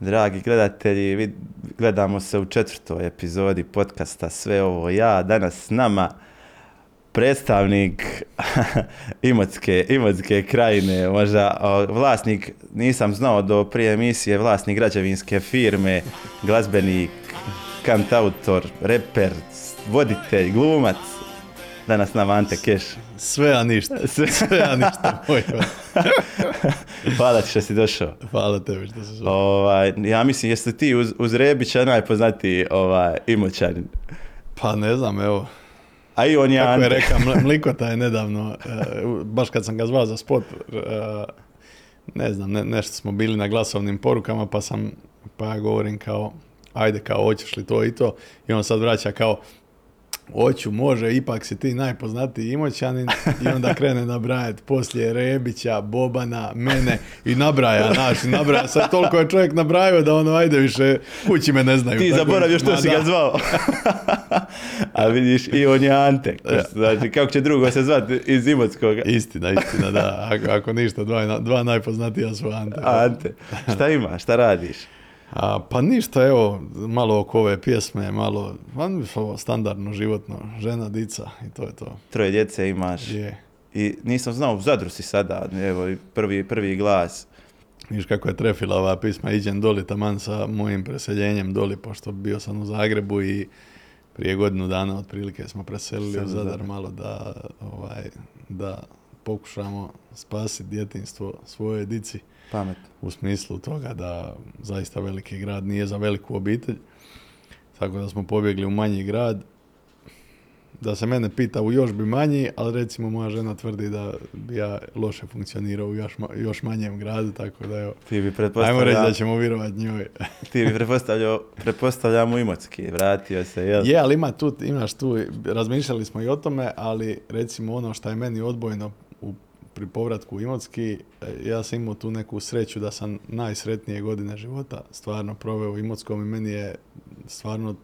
Dragi gledatelji, gledamo se u četvrtoj epizodi podcasta Sve ovo ja. Danas s nama predstavnik Imotske, Imotske krajine, možda vlasnik, nisam znao do prije emisije, vlasnik građevinske firme, glazbenik, kantautor, reper, voditelj, glumac. Danas nama Ante Keš. Sve, a ništa. Sve. Sve, a ništa. Moj hvala. Ti što si došao. Hvala tebi što se zvao. Ovaj, ja mislim, jesi li ti uz, uz Rebića najpoznatiji ovaj, imoćanin? Pa ne znam, evo. A i on je Kako je rekao, Ml- Mlikota je nedavno, e, u- baš kad sam ga zvao za spot, e, ne znam, ne- nešto smo bili na glasovnim porukama, pa sam, pa ja govorim kao, ajde kao, hoćeš li to i to? I on sad vraća kao, hoću, može, ipak si ti najpoznatiji imoćanin i onda krene nabrajati poslije Rebića, Bobana, mene i nabraja, znaš, nabraja. Sad toliko je čovjek nabrajao da ono, ajde više, kući me ne znaju. Ti zaboravio što si ga zvao. A vidiš, i on je Ante. Znači, kako će drugo se zvati iz Imotskoga? Istina, istina, da. Ako, ako ništa, dva, dva najpoznatija su Ante. Ante, šta ima, šta radiš? A, pa ništa, evo, malo oko ove pjesme, malo, van, ovo standardno, životno, žena, dica i to je to. Troje djece imaš. Je. I nisam znao, u Zadru si sada, evo, prvi, prvi glas. Viš kako je trefila ova pisma, iđem doli taman sa mojim preseljenjem doli, pošto bio sam u Zagrebu i prije godinu dana otprilike smo preselili Sad u Zadar Zadar. malo da, ovaj, da pokušamo spasiti djetinstvo svoje dici. Pametno. u smislu toga da zaista veliki grad nije za veliku obitelj. Tako da smo pobjegli u manji grad. Da se mene pita u još bi manji, ali recimo moja žena tvrdi da bi ja loše funkcionirao u još, ma- još manjem gradu, tako da evo, Ti bi ajmo reći da ćemo vjerovati njoj. ti bi pretpostavljao, pretpostavljam u Imotski, vratio se, jel? Je, ali ima tu, imaš tu, razmišljali smo i o tome, ali recimo ono što je meni odbojno pri povratku u Imotski, e, ja sam imao tu neku sreću da sam najsretnije godine života stvarno proveo u Imotskom i meni je stvarno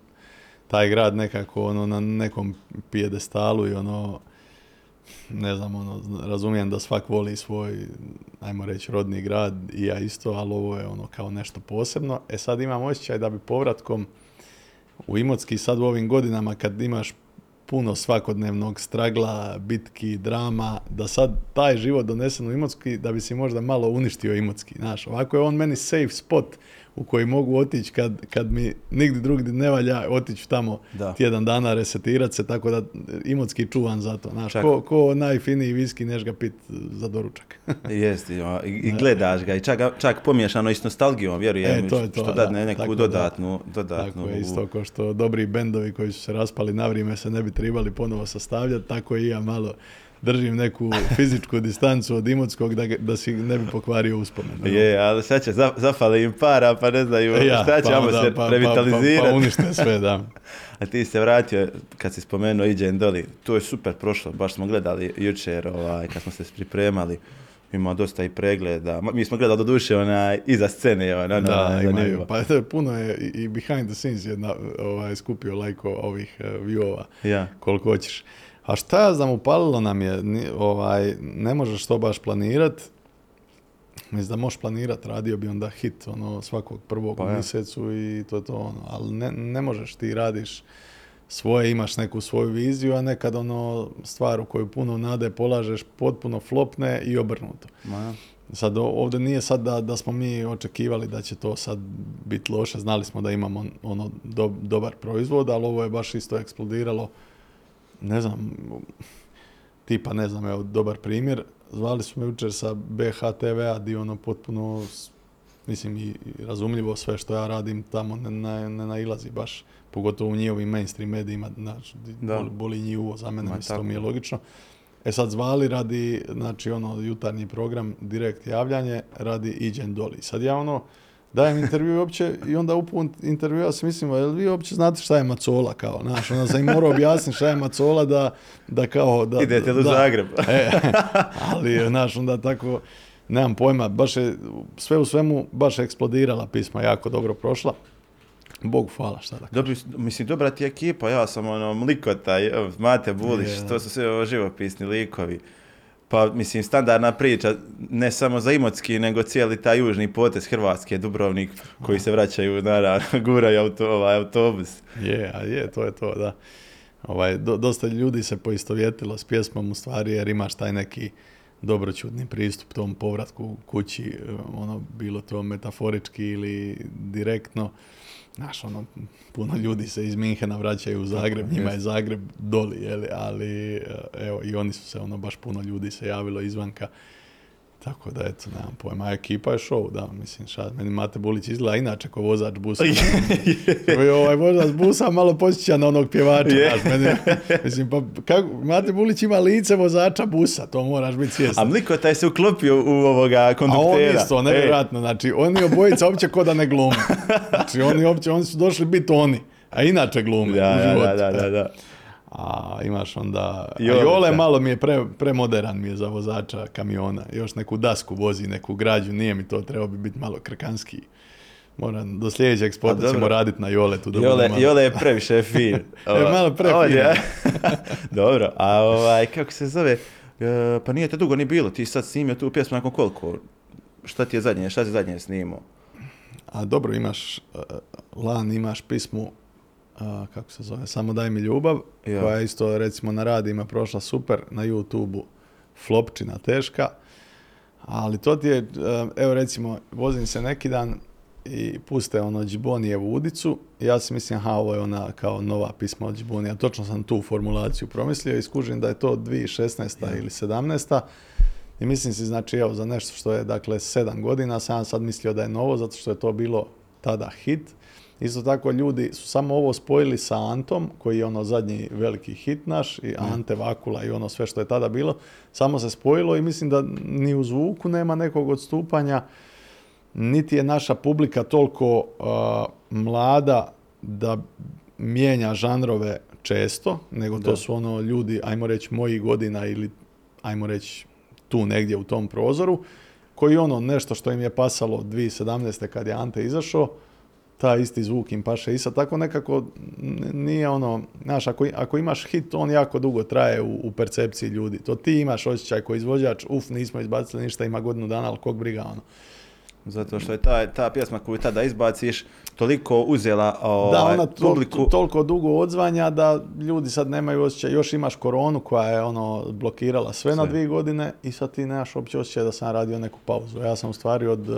taj grad nekako ono na nekom pijedestalu i ono ne znam, ono, razumijem da svak voli svoj, ajmo reći, rodni grad i ja isto, ali ovo je ono kao nešto posebno. E sad imam osjećaj da bi povratkom u Imotski sad u ovim godinama kad imaš puno svakodnevnog stragla, bitki, drama, da sad taj život donesen u Imotski da bi si možda malo uništio Imotski. Znaš, ovako je on meni safe spot u koji mogu otići kad, kad mi nigdje drugdje ne valja otići tamo Da. tjedan dana resetirati se, tako da Imotski čuvan za to. Znaš, ko, ko najfiniji viski neš ga pit za doručak. Jeste, i, i gledaš ga i čak, čak pomiješano i s nostalgijom, vjerujem, E, to je to, što da, dadne neku tako da. dodatnu, dodatnu... Tako je isto kao što dobri bendovi koji su se raspali na vrijeme se ne bi trebali ponovo sastavljati, tako i ja malo držim neku fizičku distancu od Imotskog da, da si ne bi pokvario uspomenu. Je, ali sad će, za- zafale im para, pa ne znaju šta će, onda, se pa, revitalizirati. Pa, pa, pa unište sve, da. A ti se vratio, kad si spomenuo Iđen Doli, to je super prošlo, baš smo gledali jučer, ovaj, kad smo se pripremali, ima dosta i pregleda. Mi smo gledali do duše onaj, iza scene, ono, ono, Da, zanimljivo. imaju. Pa to je puno je i- i behind the scenes jedna, ovaj, skupio lajko ovih uh, viewova Ja. koliko hoćeš. A šta ja znam, upalilo nam je, ovaj, ne možeš to baš planirat. Mislim da možeš planirat, radio bi onda hit ono, svakog prvog Pa mjesecu i to je to ono. Ali ne, ne možeš, ti radiš svoje, imaš neku svoju viziju, a nekad ono stvar u koju puno nade polažeš potpuno flopne i obrnuto. Ma, Sad ovdje nije sad da, da smo mi očekivali da će to sad biti loše, znali smo da imamo ono do- dobar proizvod, ali ovo je baš isto eksplodiralo. Ne znam, tipa ne znam, evo dobar primjer, zvali su me jučer sa BHTV-a di ono potpuno, mislim i, razumljivo sve što ja radim tamo ne, ne, ne nailazi baš, pogotovo u njihovim mainstream medijima, znači, Da. boli, boli njih uvo za mene, Ma, mislim, to mi je logično. E sad zvali radi, znači ono jutarnji program, direkt javljanje, radi Iđen Doli. Sad ja ono, dajem intervju uopće i onda u pun intervjua si mislim, jel vi uopće znate šta je macola kao, znaš, onda sam im morao objasniti šta je macola da, da kao, da... Idete da, Zagreb? E, ali, znaš, onda tako, nemam pojma, baš je, sve u svemu, baš je eksplodirala pisma, jako dobro prošla. Bog hvala, šta da. Dobro, mislim, dobra ti ekipa, ja sam ono, Mlikota, Mate da. to su sve živopisni likovi. Pa, mislim, standardna priča, ne samo za Imotski, nego cijeli taj južni potez Hrvatske, Dubrovnik, koji se vraćaju, naravno, guraju auto, ovaj, autobus. Je, a je, to je to, da. Ovaj, do, dosta ljudi se poistovjetilo s pjesmom u stvari, jer imaš taj neki dobroćudni pristup tom povratku kući, ono, bilo to metaforički ili direktno. Znaš, ono, puno ljudi se iz Minhena vraćaju u Zagreb, njima je Zagreb doli, jeli, ali evo, i oni su se, ono, baš puno ljudi se javilo izvanka tako da, eto, nemam pojma. A ekipa je show, da, mislim, šta, meni Mate Bulić izgleda inače ko vozač busa. I ovaj vozač busa malo posjeća na onog pjevača, znaš, meni, mislim, pa kako, Mate Bulić ima lice vozača busa, to moraš biti svjestan. A mliko taj se uklopio u ovoga konduktera. A on isto, nevjerojatno, znači, oni obojica uopće ko da ne glume. Znači, oni uopće, oni su došli biti oni, a inače glume da, u životu. Da, da, da, a imaš onda... Jole, malo mi je pre, premoderan mi je za vozača kamiona. Još neku dasku vozi, neku građu, nije mi to, trebao bi biti malo krkanski. Moram, do sljedećeg spota ćemo raditi na Joletu. Da Jole, malo... Jole je previše fin. je malo prefin. Ja. dobro, a ovaj, kako se zove, e, pa nije te dugo ni bilo, ti sad snimio tu pjesmu nakon koliko? Šta ti je zadnje, šta ti zadnje snimao? A dobro, imaš, uh, lan, imaš pismu a, kako se zove, Samo daj mi ljubav, ja. koja je isto recimo na radima prošla super, na YouTube-u flopčina teška, ali to ti je, evo recimo, vozim se neki dan i puste ono Džibonijevu udicu ja si mislim, aha, ovo je ona kao nova pisma od Džibonija, točno sam tu formulaciju promislio i skužim da je to 2016. Ja. ili 17. I mislim si, znači, evo, za nešto što je, dakle, sedam godina, sam sad mislio da je novo, zato što je to bilo tada hit. Isto tako ljudi su samo ovo spojili sa Antom, koji je ono zadnji veliki hit naš, i Ante Vakula i ono sve što je tada bilo, samo se spojilo i mislim da ni u zvuku nema nekog odstupanja, niti je naša publika toliko mlada da mijenja žanrove često, nego to su ono ljudi, ajmo reći, mojih godina ili ajmo reći tu negdje u tom prozoru, koji ono nešto što im je pasalo 2017. kad je Ante izašao, taj isti zvuk im paše i sad tako nekako nije ono, znaš, ako, ako imaš hit, on jako dugo traje u, u, percepciji ljudi. To ti imaš osjećaj koji izvođač, uf, nismo izbacili ništa, ima godinu dana, ali kog briga ono. Zato što je ta, ta pjesma koju tada izbaciš toliko uzela ovaj, da, ona to, publiku. toliko dugo odzvanja da ljudi sad nemaju osjećaj. Još imaš koronu koja je ono blokirala sve, sve. na dvije godine i sad ti nemaš uopće osjećaj da sam radio neku pauzu. Ja sam u stvari od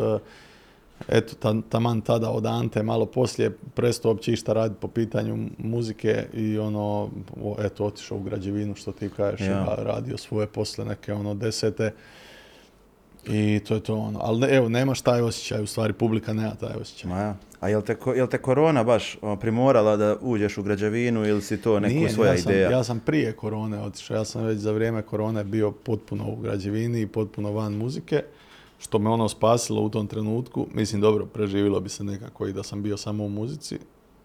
eto, taman tada od Ante, malo poslije prestao uopće išta raditi po pitanju muzike i ono, eto, otišao u građevinu, što ti kažeš, radio svoje posle neke ono desete i to je to ono. Ali evo, nemaš taj osjećaj, u stvari publika nema taj osjećaj. Ma ja. A jel te, jel te korona baš primorala da uđeš u građevinu ili si to neku svoja ja sam, ideja? Ja sam prije korone otišao, ja sam već za vrijeme korone bio potpuno u građevini i potpuno van muzike što me ono spasilo u tom trenutku. Mislim, dobro, preživilo bi se nekako i da sam bio samo u muzici,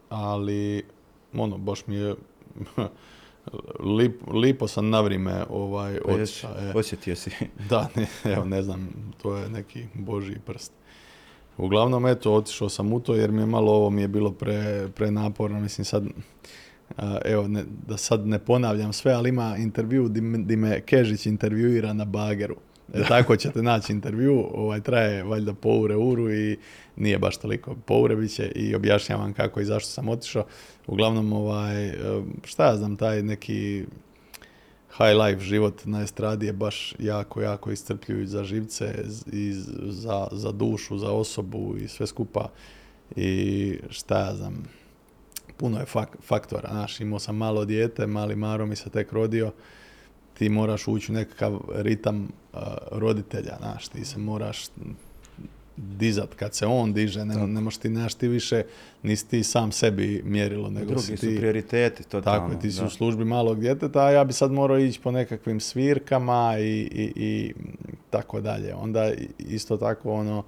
ali ono, baš mi je Lip, lipo sam na vrijeme ovaj, pa. E. Osjetio si. da, ne, evo, ne znam, to je neki božji prst. Uglavnom, eto, otišao sam u to jer mi je malo ovo mi je bilo pre, prenaporno. Mislim, sad, evo, ne, da sad ne ponavljam sve, ali ima intervju di me Kežić intervjuira na bageru. E, tako ćete naći intervju, ovaj, traje valjda po ure, uru i nije baš toliko po ure biće i objašnjavam kako i zašto sam otišao. Uglavnom, ovaj, e, šta ja znam, taj neki high life život na estradi je baš jako, jako iscrpljujući za živce i za, za dušu, za osobu i sve skupa. I šta ja znam, puno je fak, faktora. Znaš, imao sam malo dijete, mali Maro mi se tek rodio, ti moraš ući u nekakav ritam uh, roditelja, znaš, ti se moraš dizat kad se on diže, ne, ne možeš ti, nemaš ti više, nisi ti sam sebi mjerilo, nego Drugi si ti... su prioriteti, to Tako je, ti si u službi malog djeteta, a ja bi sad morao ići po nekakvim svirkama i, i, i tako dalje. Onda isto tako ono,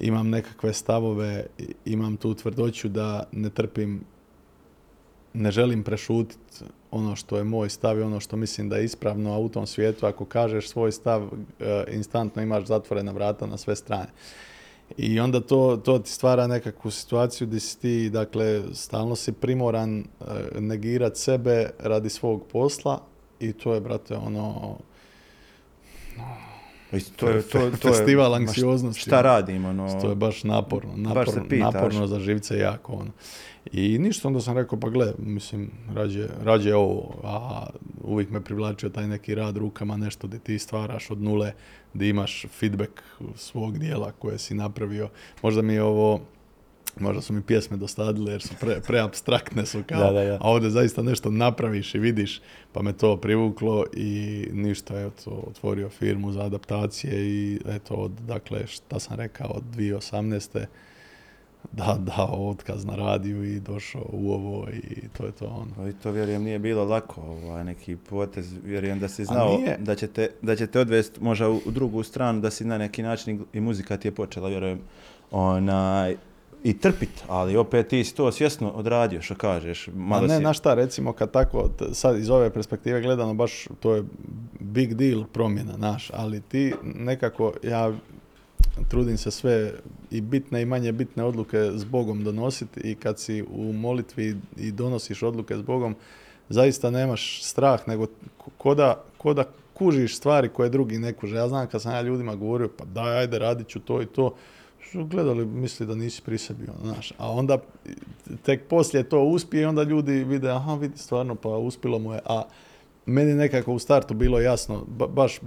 imam nekakve stavove, imam tu tvrdoću da ne trpim ne želim prešutiti ono što je moj stav i ono što mislim da je ispravno, a u tom svijetu ako kažeš svoj stav, e, instantno imaš zatvorena vrata na sve strane. I onda to, to ti stvara nekakvu situaciju gdje si ti, dakle, stalno si primoran e, negirat sebe radi svog posla i to je, brate, ono, to je, to, to je- Festival anksioznosti. Šta radimo? No, To je baš naporno, Baš naporno, se pitaš. naporno za živce jako. Ono. I ništa, onda sam rekao, pa gle, mislim, rađe, rađe ovo, a uvijek me privlačio taj neki rad rukama, nešto gdje ti stvaraš od nule, gdje imaš feedback svog dijela koje si napravio. Možda mi je ovo, možda su mi pjesme dosadile jer su pre, preabstraktne su kao, Da, da, da. a ovdje zaista nešto napraviš i vidiš, pa me to privuklo i ništa, eto, otvorio firmu za adaptacije i eto, od, dakle, šta sam rekao, od 2018. da, dao otkaz na radiju i došao u ovo i to je to ono. I to vjerujem nije bilo lako, ovaj, neki potez, vjerujem da si znao da će, te, da će te odvesti možda u, drugu stranu, da si na neki način i- i muzika ti je počela, vjerujem, onaj, i trpit, ali opet ti si to svjesno odradio, što kažeš. Malo ne, si, na šta, recimo, kad tako, sad iz ove perspektive gledano, baš to je big deal promjena, naš, ali ti nekako, ja trudim se sve i bitne i manje bitne odluke s Bogom donositi i kad si u molitvi i donosiš odluke s Bogom, zaista nemaš strah, nego ko da, ko da kužiš stvari koje drugi ne kuže. Ja znam kad sam ja ljudima govorio, pa daj, ajde, radit ću to i to, su gledali, misli da nisi pri sebi, ono, znaš. A onda tek poslije to uspije i onda ljudi vide, aha, vidi, stvarno, pa uspilo mu je. A meni nekako u startu bilo jasno, ba- baš,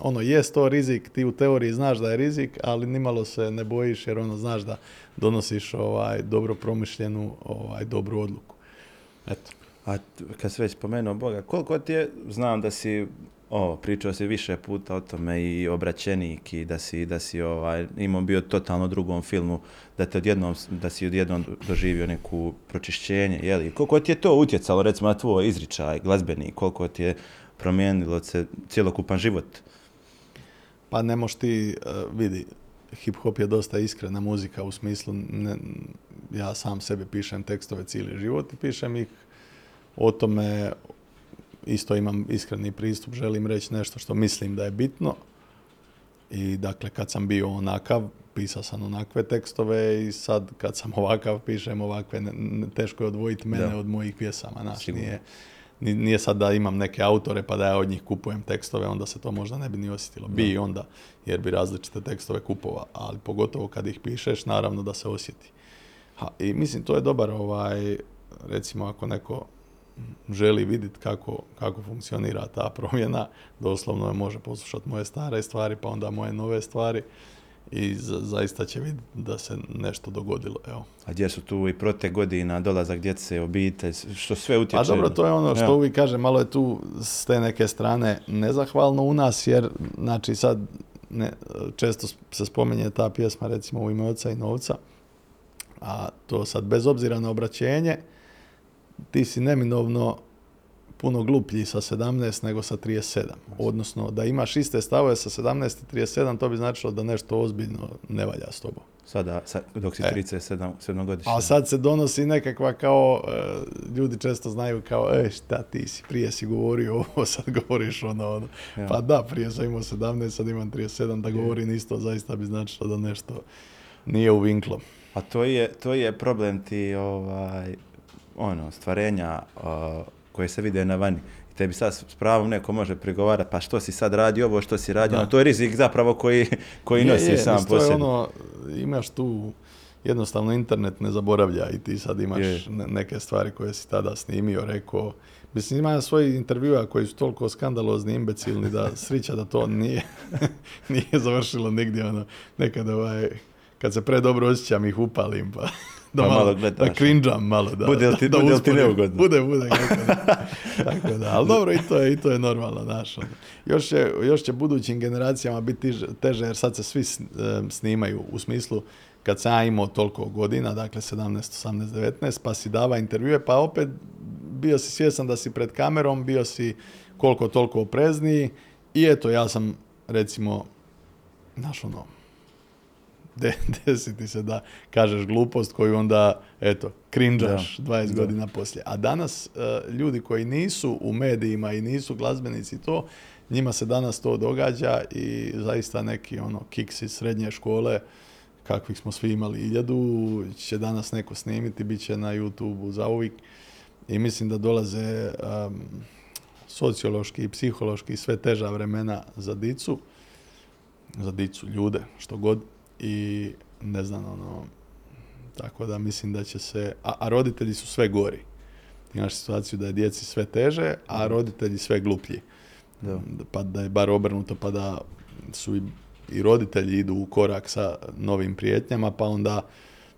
ono, jest to rizik, ti u teoriji znaš da je rizik, ali nimalo se ne bojiš jer ono, znaš da donosiš ovaj, dobro promišljenu, ovaj, dobru odluku. Eto. A kad si već spomenuo Boga, koliko ti je, znam da si, o, pričao si više puta o tome i obraćenik i da si, da si ovaj, imao bio totalno drugom filmu, da, te odjednom, da si odjednom doživio neku pročišćenje, jeli? Koliko ti je to utjecalo, recimo, na tvoj izričaj glazbeni, koliko ti je promijenilo se cjelokupan život? Pa ne moš ti, eh, vidi, hip hop je dosta iskrena muzika u smislu, ne, ja sam sebi pišem tekstove cijeli život i pišem ih o tome, isto imam iskreni pristup, želim reći nešto što mislim da je bitno i dakle kad sam bio onakav, pisao sam onakve tekstove i sad kad sam ovakav pišem ovakve, ne- ne- teško je odvojiti mene Da. od mojih pjesama, Sigurno. nije, ni- nije sad da imam neke autore pa da ja od njih kupujem tekstove, onda se to možda ne bi ni osjetilo. Bi i onda, jer bi različite tekstove kupova, ali pogotovo kad ih pišeš, naravno da se osjeti. Ha, I mislim, to je dobar, ovaj, recimo ako neko želi vidjeti kako, kako funkcionira ta promjena, doslovno može poslušati moje stare stvari, pa onda moje nove stvari i za- zaista će vidjeti da se nešto dogodilo. Evo. A gdje su tu i protek godina, dolazak djece, obitelj, što sve utječe? Pa dobro, to je ono što Ja. uvijek kažem, malo je tu s te neke strane nezahvalno u nas, jer znači sad ne, često se spominje ta pjesma recimo u ime oca i novca, a to sad bez obzira na obraćenje, ti si neminovno puno gluplji sa 17 nego sa 37. Odnosno, da imaš iste stavove sa 17 i 37, to bi značilo da nešto ozbiljno ne valja s tobom. Sada, sa- dok si E. 37 sedmogodišnji. A sad se donosi nekakva kao, e, ljudi često znaju kao, e šta ti si, prije si govorio ovo, sad govoriš ono, ono. Ja. Pa da, prije sam imao 17, sad imam 37, da govorim isto, zaista bi značilo da nešto nije u vinklu. A to je, to je problem ti ovaj, ono, stvarenja a, koje se vide na vani. I tebi sad s pravom neko može prigovarati, pa što si sad radi ovo, što si radio, ono, to je rizik zapravo koji, koji Je, nosi je, sam po sebi. ono, imaš tu, jednostavno internet ne zaboravlja i ti sad imaš Je. ne- neke stvari koje si tada snimio, rekao, Mislim, ima svojih intervjua koji su toliko skandalozni, imbecilni, da srića da to nije, nije završilo nigdje, ono, nekad ovaj, kad se predobro osjećam ih upalim, pa da Pa malo, da cringeam malo, da, Bude li ti- da, bude li ti neugodno? Bude, bude. Tako da, ali dobro, i to je, i to je normalno, znaš. ono. Još će, još će budućim generacijama biti teže, jer sad se svi em, snimaju u smislu kad sam ja imao toliko godina, dakle 17, 18, 19, pa si dava intervjue, pa opet bio si svjesan da si pred kamerom, bio si koliko toliko oprezniji i eto, ja sam recimo, znaš ono, de, desi ti se da kažeš glupost koju onda, eto, krinđaš 20 da. godina poslije. A danas e, ljudi koji nisu u medijima i nisu glazbenici to, njima se danas to događa i zaista neki ono kiks iz srednje škole, kakvih smo svi imali iljadu, će danas neko snimiti, bit će na YouTube-u zauvijek. I mislim da dolaze um, sociološki i psihološki sve teža vremena za dicu, za dicu, ljude, što god. I ne znam, ono, tako da mislim da će se, a, a roditelji su sve gori. Imaš situaciju da je djeci sve teže, a roditelji sve gluplji. Da. Pa da je bar obrnuto, pa da su i, i roditelji idu u korak sa novim prijetnjama, pa onda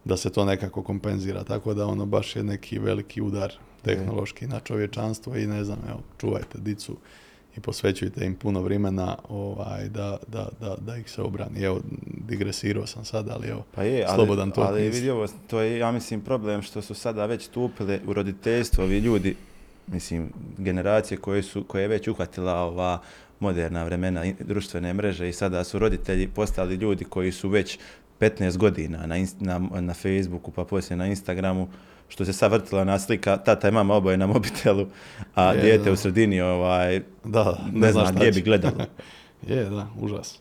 da se to nekako kompenzira. Tako da ono baš je neki veliki udar tehnološki na čovječanstvo i ne znam, evo, čuvajte dicu i posvećujte im puno vremena ovaj, da, da, da, da ih se obrani. Evo, digresirao sam sad, ali evo, Pa je, ali, slobodan to ali misli. vidi ovo, to je, ja mislim, problem što su sada već stupile u roditeljstvo ovi ljudi, mislim, generacije koje, su, koje je već uhvatila ova moderna vremena društvene mreže i sada su roditelji postali ljudi koji su već 15 godina na, na, na Facebooku, pa poslije na Instagramu, što se sad vrtila na slika, tata i mama oboje na mobitelu, a Je, dijete da. u sredini, ovaj, Da, ne, zna znam gdje bi gledalo. je, da, užas.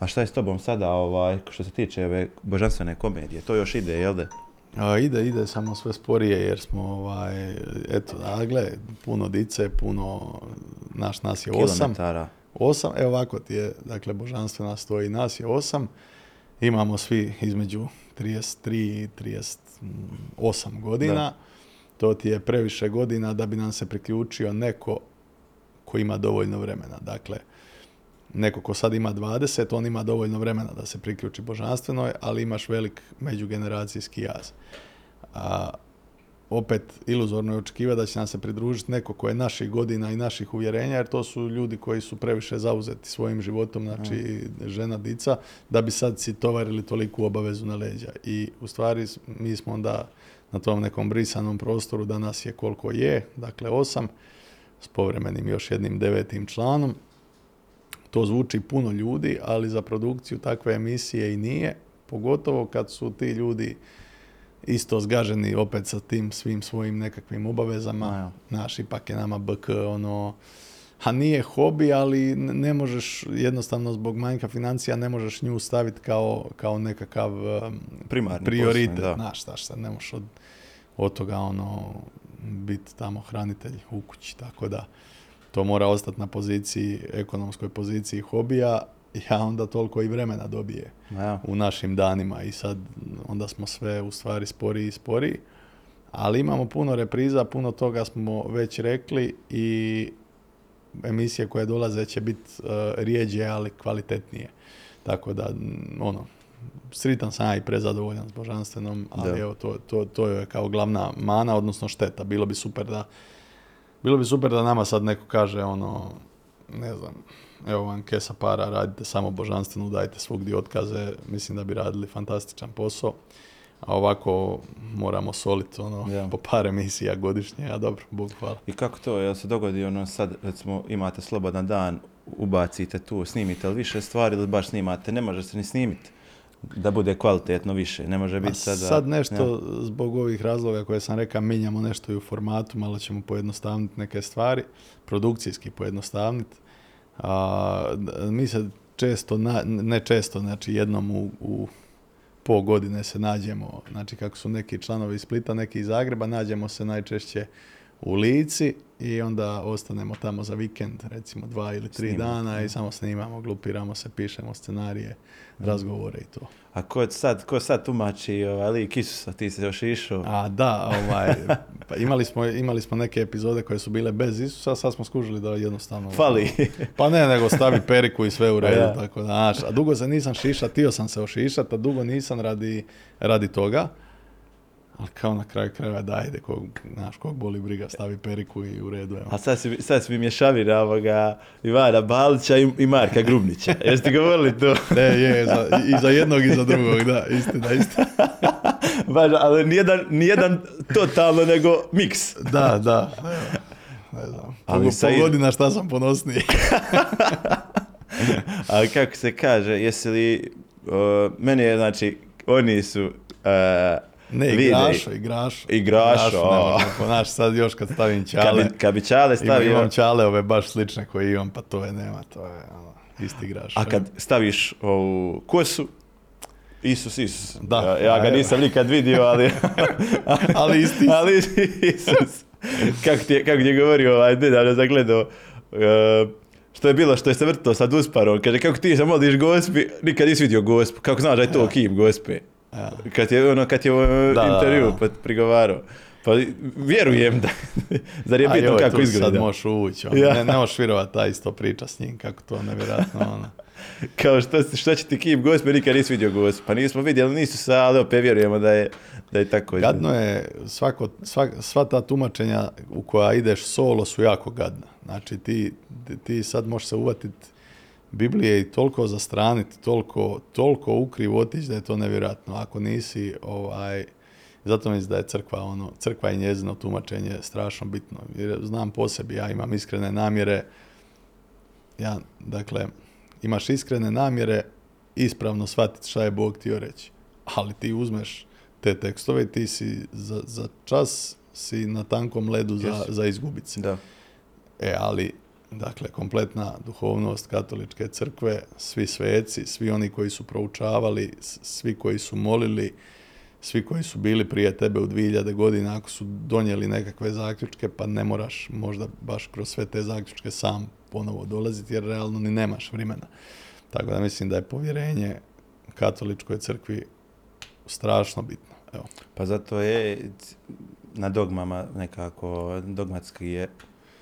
A šta je s tobom sada, ovaj, što se tiče ove božanstvene komedije? To još ide, jel da? A, ide, ide, samo sve sporije jer smo, ovaj, eto, da, gle, puno dice, puno, naš nas je osam. Kilometara. Osam, evo ovako ti je, dakle, božanstvena stoji, nas je osam, imamo svi između 33 i 38 godina, Da. to ti je previše godina da bi nam se priključio neko ko ima dovoljno vremena, dakle, neko ko sad ima 20, on ima dovoljno vremena da se priključi božanstvenoj, ali imaš velik međugeneracijski jaz. A, opet iluzorno je očekivati da će nam se pridružiti neko ko je naših godina i naših uvjerenja, jer to su ljudi koji su previše zauzeti svojim životom, znači žena, dica, da bi sad si tovarili toliku obavezu na leđa. I u stvari mi smo onda na tom nekom brisanom prostoru da nas je koliko je, dakle osam, s povremenim još jednim devetim članom. To zvuči puno ljudi, ali za produkciju takve emisije i nije, pogotovo kad su ti ljudi isto zgaženi opet sa tim svim svojim nekakvim obavezama. Naš, ipak je nama BK ono, a nije hobi, ali ne možeš jednostavno zbog manjka financija ne možeš nju staviti kao, kao nekakav Primarni prioritet. poslovni, da. Znaš, šta sad ne možeš od, od toga ono biti tamo hranitelj u kući, tako da to mora ostati na poziciji, ekonomskoj poziciji hobija, a onda toliko i vremena dobije ja. u našim danima i sad onda smo sve u stvari sporiji i sporiji. Ali imamo puno repriza, puno toga smo već rekli i emisije koje dolaze će biti uh, rijeđe, ali kvalitetnije. Tako da, ono, sritan sam ja i prezadovoljan s božanstvenom, ali Da. evo, to, to, to je kao glavna mana, odnosno šteta. Bilo bi super da bilo bi super da nama sad neko kaže ono, ne znam, evo vam kesa para, radite samo božanstvenu, dajte svugdje otkaze, mislim da bi radili fantastičan posao. A ovako moramo soliti ono, Ja. po par emisija godišnje, a dobro, Bog hvala. I kako to, jel se dogodi ono sad, recimo imate slobodan dan, ubacite tu, snimite li više stvari ili baš snimate, ne može se ni snimiti da bude kvalitetno više, ne može biti sada... sad nešto zbog ovih razloga koje sam rekao, mijenjamo nešto i u formatu, malo ćemo pojednostavniti neke stvari, produkcijski pojednostavniti. A, mi se često, na- ne često, znači jednom u, u po godine se nađemo, znači kako su neki članovi iz Splita, neki iz Zagreba, nađemo se najčešće u Lici i onda ostanemo tamo za vikend, recimo dva ili tri Snimate, dana da. i samo snimamo, glupiramo se, pišemo scenarije, razgovore i to. A ko sad, ko sad tumači ovaj lik Isusa, ti se još išao? A da, ovaj, pa imali, smo, imali smo neke epizode koje su bile bez Isusa, sad smo skužili da jednostavno... Fali. Pa ne, nego stavi periku i sve u redu, ja. tako da, znaš, a dugo se nisam šiša, tio sam se ošišat, a dugo nisam radi, radi toga. Ali kao na kraju krajeva da ajde, kog, znaš, kog boli briga, stavi periku i u redu, evo. A sad si, sad si mi mješavina ovoga Ivana Balića i, i Marka Grubnića. Jeste govorili to? Ne, je, za, i za jednog i za drugog, da, istina, istina. Baš, ali nijedan, nijedan totalno, nego miks. Da, da, ne znam. Ali sa- godina šta sam ponosniji. Ali kako se kaže, jesi li... Uh, meni je, znači, oni su... Uh, Ne, igrašo, igrašo. Igrašo, ponaš sad još kad stavim Kad čale. bi, kad bi Čale stavio... imam čale ove baš slične koje imam, pa to je nema, to je ono, isti igraš. A kad staviš ovu kosu, Isus, Isus. Da, Ja, ja ga nisam nikad vidio, ali... Ali isti. ali Isus. kako ti je, kako ti je govorio ovaj nedavno zagledao, e, što je bilo što je se vrtao sad usparom, kaže kako ti se moliš gospi, nikad nisi vidio gospu, kako znaš da je to kim gospe. Ja. Kad je ono, kad je u Da, intervju da, da. pa prigovarao. Pa vjerujem da, zar je A bitno joj, kako tu izgleda. Sad možeš ući, ono, Ja. ne, ne možeš vjerovat ta isto priča s njim, kako to nevjerojatno, ono. Kao što, što će ti kim gospe, nikad nisi vidio gospu. Pa nismo vidjeli, nisu se, ali opet vjerujemo da je, da je tako. Gadno je, svako, svak- sva ta tumačenja u koja ideš solo su jako gadna. Znači ti- ti sad možeš se uvatiti Biblije i toliko zastraniti, toliko, toliko ukrivo otići da je to nevjerojatno. Ako nisi, ovaj, zato mislim da je crkva, ono, crkva i njezino tumačenje strašno bitno. Jer znam po sebi, ja imam iskrene namjere, ja, dakle, imaš iskrene namjere ispravno shvatiti šta je Bog htio reći. Ali ti uzmeš te tekstove i ti si za, za čas si na tankom ledu za, Yes. za izgubit se. Da. E, ali, dakle, kompletna duhovnost katoličke crkve, svi sveci, svi oni koji su proučavali, svi koji su molili, svi koji su bili prije tebe u 2000 godina, ako su donijeli nekakve zaključke, pa ne moraš možda baš kroz sve te zaključke sam ponovo dolaziti, jer realno ni nemaš vremena. Tako da mislim da je povjerenje katoličkoj crkvi strašno bitno. Evo. Pa zato je na dogmama nekako, dogmatski je,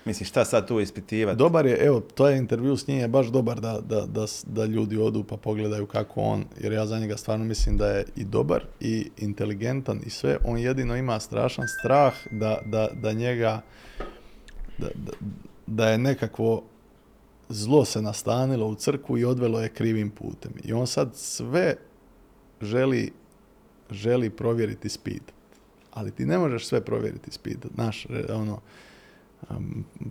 mislim šta sad tu ispitivati? Dobar je, evo, to je intervju s njim je baš dobar da, da, da, da ljudi odu pa pogledaju kako on, jer ja za njega stvarno mislim da je i dobar i inteligentan i sve, on jedino ima strašan strah da, da, da njega, da, da, je nekakvo zlo se nastanilo u crkvu i odvelo je krivim putem. I on sad sve želi, želi provjeriti ispitat. Ali ti ne možeš sve provjeriti. Znaš, re- ono,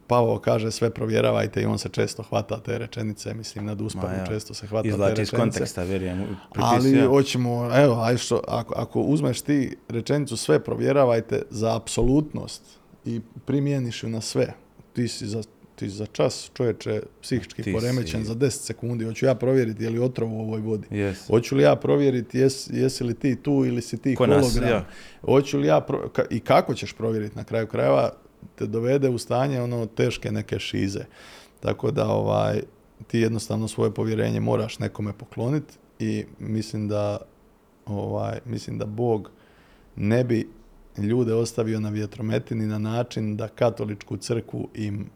Pavao kaže sve provjeravajte i on se često hvata te rečenice, mislim nad uspavom ja. često se hvata te Izvlači iz rečenice. konteksta, vjerujem. Ali hoćemo, evo, aj što, ako, ako uzmeš ti rečenicu sve provjeravajte za apsolutnost i primjeniš ju na sve, ti si za, ti za čas čovječe psihički Ti poremećen si- za 10 sekundi, hoću ja provjeriti je li otrov u ovoj vodi. Yes. Hoću li ja provjeriti jes, jesi li ti tu ili si ti Ko nas, hologram? ja. Hoću li ja pro- ka- i kako ćeš provjeriti na kraju krajeva te dovede u stanje ono teške neke šize. Tako da ovaj ti jednostavno svoje povjerenje moraš nekome pokloniti i mislim da ovaj mislim da Bog ne bi ljude ostavio na vjetrometini na način da katoličku crkvu im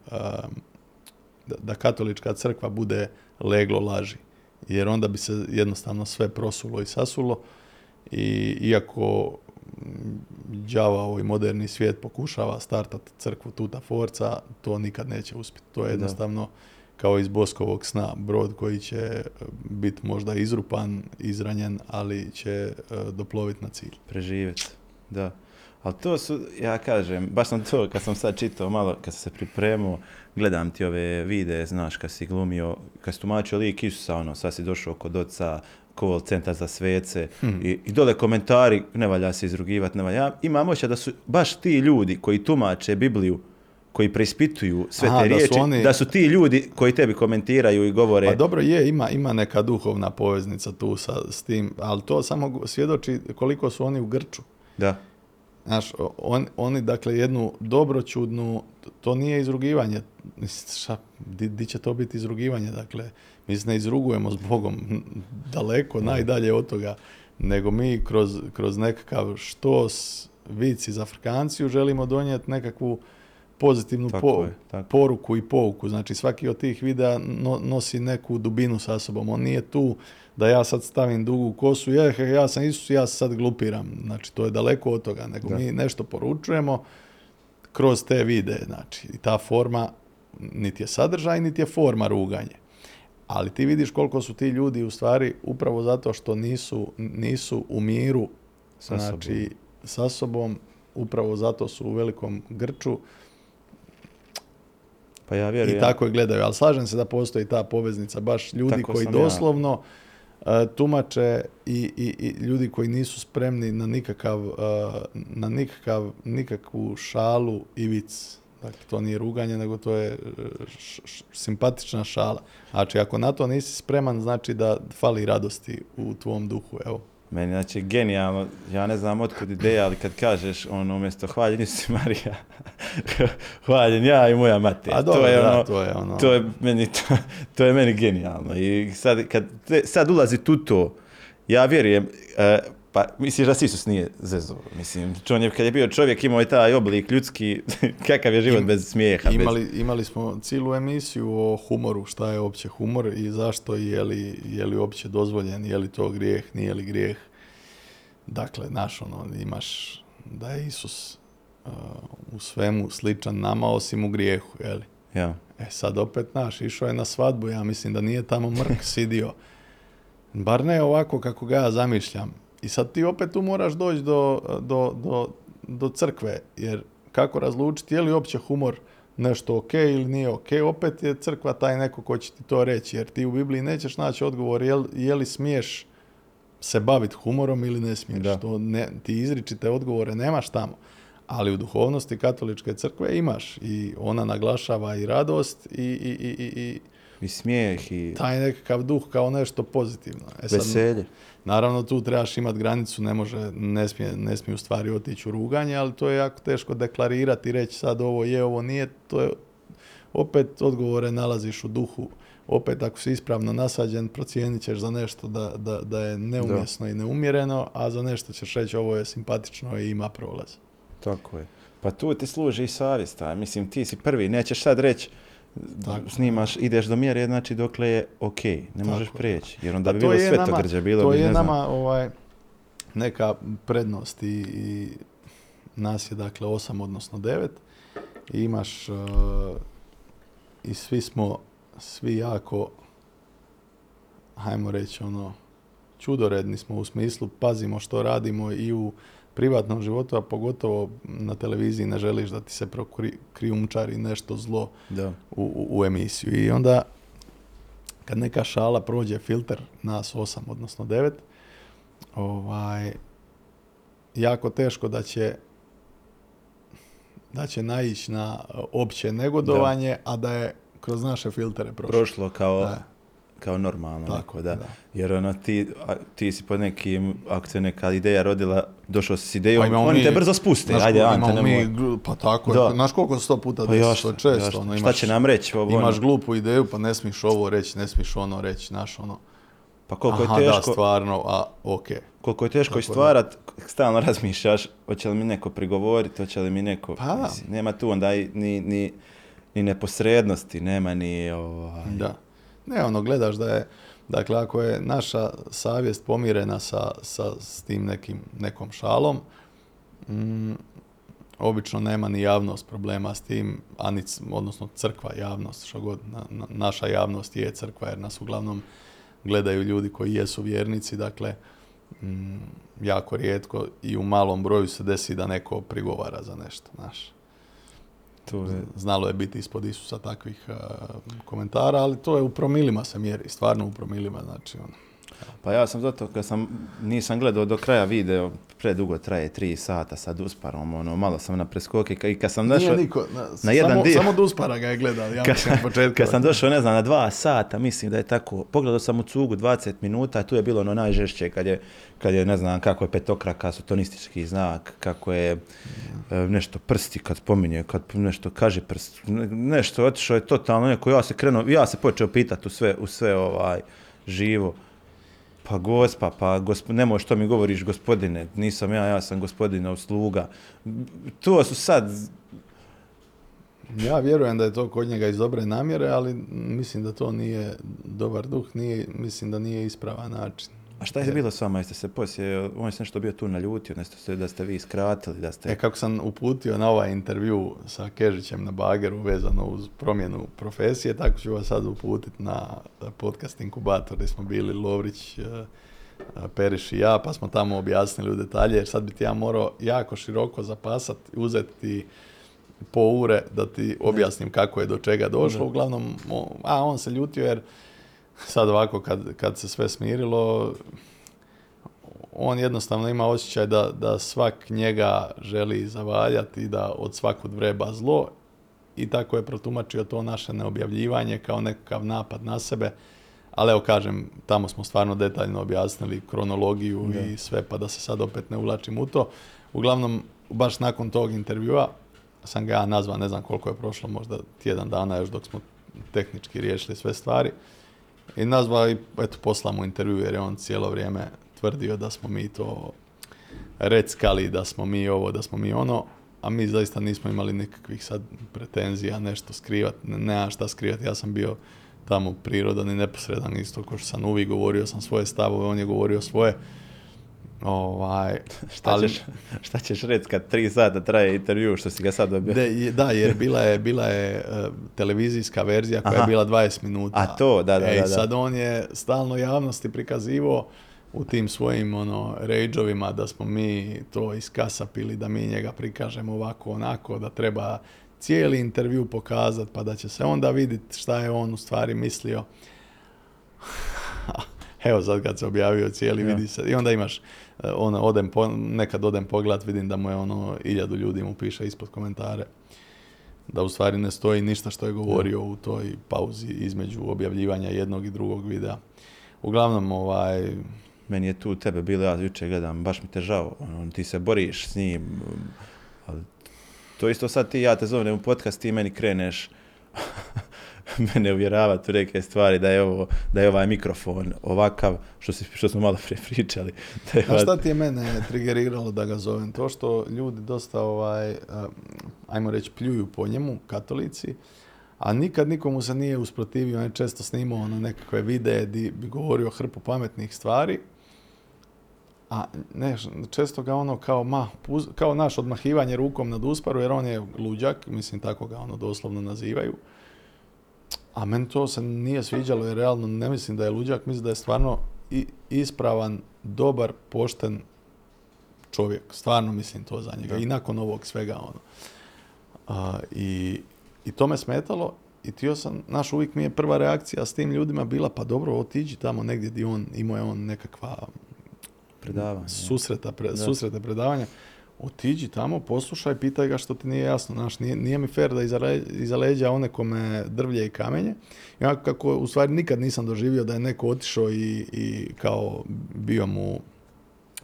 da katolička crkva bude leglo laži. Jer onda bi se jednostavno sve prosulo i sasulo i iako đavao ovaj moderni svijet pokušava startati crkvu tuta forca, to nikad neće uspjeti. To je jednostavno kao iz Boskovog sna, brod koji će biti možda izrupan, izranjen, ali će e, doploviti na cilj. preživjeti. Da. Ali to su, ja kažem, baš sam to, kad sam sad čitao malo, kad sam se pripremao, gledam ti ove videe, znaš, kad si glumio, kad si tumačio lik Isusa, ono, sad si došao kod oca, call centar za svece Hmm. i, i dole komentari, ne valja se izrugivati, ne valja. Ja imam osjećaj da su baš ti ljudi koji tumače Bibliju, koji preispituju sve Aha, te da su oni- da su ti ljudi koji tebi komentiraju i govore, Pa dobro je, ima, ima neka duhovna poveznica tu sa, s tim, ali to samo svjedoči koliko su oni u grču. da, Znaš, on, oni dakle jednu dobroćudnu, to nije izrugivanje, šta, di, di će to biti izrugivanje, dakle, mi se ne izrugujemo s Bogom daleko, najdalje od toga, nego mi kroz, kroz nekakav štos, vic iz Afrikanciju želimo donijeti nekakvu pozitivnu Tako po- je, tako. poruku i pouku. Znači svaki od tih videa no- nosi neku dubinu sa sobom. On nije tu da ja sad stavim dugu kosu, je, he, ja sam Isus, ja se sad glupiram. Znači to je daleko od toga, nego Da. mi nešto poručujemo kroz te videe. Znači i ta forma niti je sadržaj, niti je forma ruganje. Ali ti vidiš koliko su ti ljudi u stvari upravo zato što nisu, nisu u miru Sa znači, sa sobom, upravo zato su u velikom grču pa ja vjerujem. i tako je gledaju. Ali slažem se da postoji ta poveznica, baš ljudi Tako koji sam ja. E, tumače i, i, i ljudi koji nisu spremni na nikakav, e, na nikakav, nikakvu šalu i vic. Dakle, to nije ruganje, nego to je e, š- š- simpatična šala. Znači, ako na to nisi spreman, znači da fali radosti u tvom duhu. Evo, Meni, znači, genijalno, ja ne znam otkud ideja, ali kad kažeš, ono, umjesto hvaljen si Marija, hvaljen ja i moja mater. A dobro, to je da, ono, to je ono. to je meni, to, to je meni genijalno. I sad, kad sad ulazi tu to, ja vjerujem, e, pa misliš da Isus nije zezo, mislim, on je, kad je bio čovjek imao je taj oblik ljudski, kakav je život Im- bez smijeha, bez... Imali, imali smo cijelu emisiju o humoru, šta je uopće humor i zašto, je li, je li uopće dozvoljen, je li to grijeh, nije li grijeh. Dakle, naš ono, imaš da je Isus uh, u svemu sličan nama, osim u grijehu, je li? Ja, E sad opet naš, išao je na svadbu, ja mislim da nije tamo mrk sidio. Bar ne ovako kako ga ja zamišljam. I sad ti opet tu moraš doći do, do, do, do crkve, jer kako razlučiti je li uopće humor nešto ok ili nije ok, opet je crkva taj neko ko će ti to reći, jer ti u Bibliji nećeš naći odgovor je li, je li smiješ se baviti humorom ili ne smiješ. Da. To ne, ti izričite odgovore nemaš tamo. Ali u duhovnosti katoličke crkve imaš i ona naglašava i radost i, i, i, i, i i smijeh i taj nekakav duh kao nešto pozitivno. E sad, veselje. Naravno tu trebaš imati granicu, ne može, ne smije, ne smije u stvari otići u ruganje, ali to je jako teško deklarirati i reći sad ovo je, ovo nije, to je opet odgovore nalaziš u duhu. Opet ako si ispravno nasađen, procijenit ćeš za nešto da, da, da je neumjesno i neumjereno, a za nešto ćeš reći ovo je simpatično i ima prolaz. Tako je. Pa tu ti služi i savjest, a mislim ti si prvi, nećeš sad reći Tako. snimaš, ideš do mjere, znači dokle je ok, ne možeš Tako je. prijeći, jer onda Pa bi to bilo je nama- svetogrđe, bilo to bi, je ne znam, nama ovaj, neka prednost i, i nas je dakle osam odnosno devet i imaš uh, i svi smo svi jako hajmo reći ono čudoredni smo u smislu pazimo što radimo i u privatnom životu, a pogotovo na televiziji ne želiš da ti se prokrijumčari nešto zlo da. u, u, u emisiju. I onda kad neka šala prođe filter nas osam, odnosno devet, ovaj, jako teško da će da će naići na opće negodovanje, a da je kroz naše filtere prošlo. Prošlo kao, Da. Kao normalno Tako, neko, da. da. Jer ono, ti, a, ti si pod nekim, ako se neka ideja rodila, došao si s idejom, Pa oni mi- te brzo spuste, Znaš, ajde, Ante, mi, nemoj. pa tako Da. Znaš koliko se sto puta Pa desi, to često. još, ono, šta imaš, će nam reći? Ovo, imaš ono, glupu ideju, pa ne smiješ ovo reći, ne smiješ ono reći, znaš, ono. pa koliko Aha, je da, teško, stvarno, a, okej. koliko je teško i da. stvarat, stalno razmišljaš, hoće li mi neko prigovoriti, hoće li mi neko, Pa da. mislim, nema tu onda ni, ni, ni neposrednosti, nema ni, ovaj, Da. Ne, ono, gledaš da je, dakle, ako je naša savjest pomirena sa, sa s tim nekim, nekom šalom, mm, obično nema ni javnost problema s tim, a ni, odnosno crkva javnost, što god, na- na- naša javnost je crkva, jer nas uglavnom gledaju ljudi koji jesu vjernici, dakle, mm, jako rijetko i u malom broju se desi da neko prigovara za nešto, znaš. Tu je, Znalo je biti ispod Isusa takvih uh, komentara, ali to je u promilima se mjeri, stvarno u promilima, znači ono. Pa ja sam zato kad sam, nisam gledao do kraja video, predugo traje, tri sata sa Dusparom, ono, malo sam na preskoke i kad sam došao, Nije niko, na, na jedan samo, dio. samo Duspara ga je gledao, ja kad, početku. kad sam došao, ne znam, na dva sata, mislim da je tako, pogledao sam u cugu 20 minuta, tu je bilo ono najžešće kad je, kad je ne znam, kako je petokraka, sotonistički znak, kako je e, nešto prsti kad spominje, kad nešto kaže prst, ne- nešto otišao je totalno neko, ja se krenuo, ja se počeo pitati u sve, u sve ovaj, živo. Pa gospa, pa gosp, nemoj što mi govoriš gospodine, nisam ja, ja sam gospodinov sluga. To su sad, Ja vjerujem da je to kod njega iz dobre namjere, ali mislim da to nije dobar duh, nije, mislim da nije ispravan način. A šta je bilo s vama, jeste se poslije, on se nešto bio tu naljutio, nešto ste, da ste vi skratili, da ste... E, kako sam uputio na ovaj intervju sa Kežićem na Bageru vezano uz promjenu profesije, tako ću vas sad uputiti na podcast inkubator gdje smo bili Lovrić, eh, Periš i ja, pa smo tamo objasnili u detalje, jer sad bi ti ja morao jako široko zapasat, uzeti po ure da ti objasnim kako je do čega došlo. Uglavnom, a on se ljutio jer sad ovako kad, kad se sve smirilo, on jednostavno ima osjećaj da, da svak njega želi zavaljati da od svakud vreba zlo i tako je protumačio to naše neobjavljivanje kao nekakav napad na sebe, Ali evo kažem, tamo smo stvarno detaljno objasnili kronologiju i sve, pa da se sad opet ne ulačim u to. Uglavnom, baš nakon tog intervjua sam ga ja nazvao, ne znam koliko je prošlo, možda tjedan dana još dok smo tehnički riješili sve stvari. I nazvao i eto, poslao mu intervju jer je on cijelo vrijeme tvrdio da smo mi to reckali, da smo mi ovo, da smo mi ono, a mi zaista nismo imali nikakvih sad pretenzija, nešto skrivat, ne, nema šta skrivati, ja sam bio tamo prirodan i neposredan isto kao što sam uvijek govorio sam svoje stavove, on je govorio svoje. Ovaj, Šta, ali- ćeš, šta ćeš reći kad tri sata traje intervju što si ga sad dobio? De, da, jer bila je, bila je e, televizijska verzija koja Aha. je bila 20 minuta. A to, da, da, E, i da, da. sad on je stalno javnosti prikazivo u tim svojim ono, rage da smo mi to iskasapili, da mi njega prikažemo ovako, onako, da treba cijeli intervju pokazati, pa da će se onda vidjeti šta je on u stvari mislio. Evo sad kad se objavio cijeli, Ja. vidi se. I onda imaš, ono, odem po, nekad odem pogledat, vidim da mu je ono, iljadu ljudi mu piše ispod komentare. Da u stvari ne stoji ništa što je govorio u toj pauzi između objavljivanja jednog i drugog videa. Uglavnom, ovaj, Meni je tu tebe bilo, ja jučer gledam, baš mi te žao, ono, ti se boriš s njim, ali to isto sad ti, ja te zovem u podcast, ti meni kreneš mene uvjeravati u neke stvari da je ovo, da je ovaj mikrofon ovakav, što, si, što smo malo prije pričali. Da je A šta ti je mene trigeriralo da ga zovem? To što ljudi dosta, ovaj, ajmo reći, pljuju po njemu, katolici, a nikad nikomu se nije usprotivio, on je često snimao ono nekakve videe di bi govorio hrpu pametnih stvari, a ne, često ga ono kao, ma, puz- kao naš odmahivanje rukom nad usparu, jer on je luđak, mislim tako ga ono doslovno nazivaju. A meni to se nije sviđalo jer realno ne mislim da je luđak, mislim da je stvarno ispravan, dobar, pošten čovjek. Stvarno mislim to za njega. Da. I nakon ovog svega ono. A, i, I to me smetalo i tio sam, naš uvijek mi je prva reakcija s tim ljudima bila pa dobro, otiđi tamo negdje gdje on, imao je on nekakva predavanje. susreta, pre, susrete predavanja. Otiđi tamo, poslušaj, pitaj ga što ti nije jasno. Znaš, nije, nije mi fair da iza, le- iza leđa one kome drvlje i kamenje. Ja kako u stvari nikad nisam doživio da je neko otišao i, i kao bio mu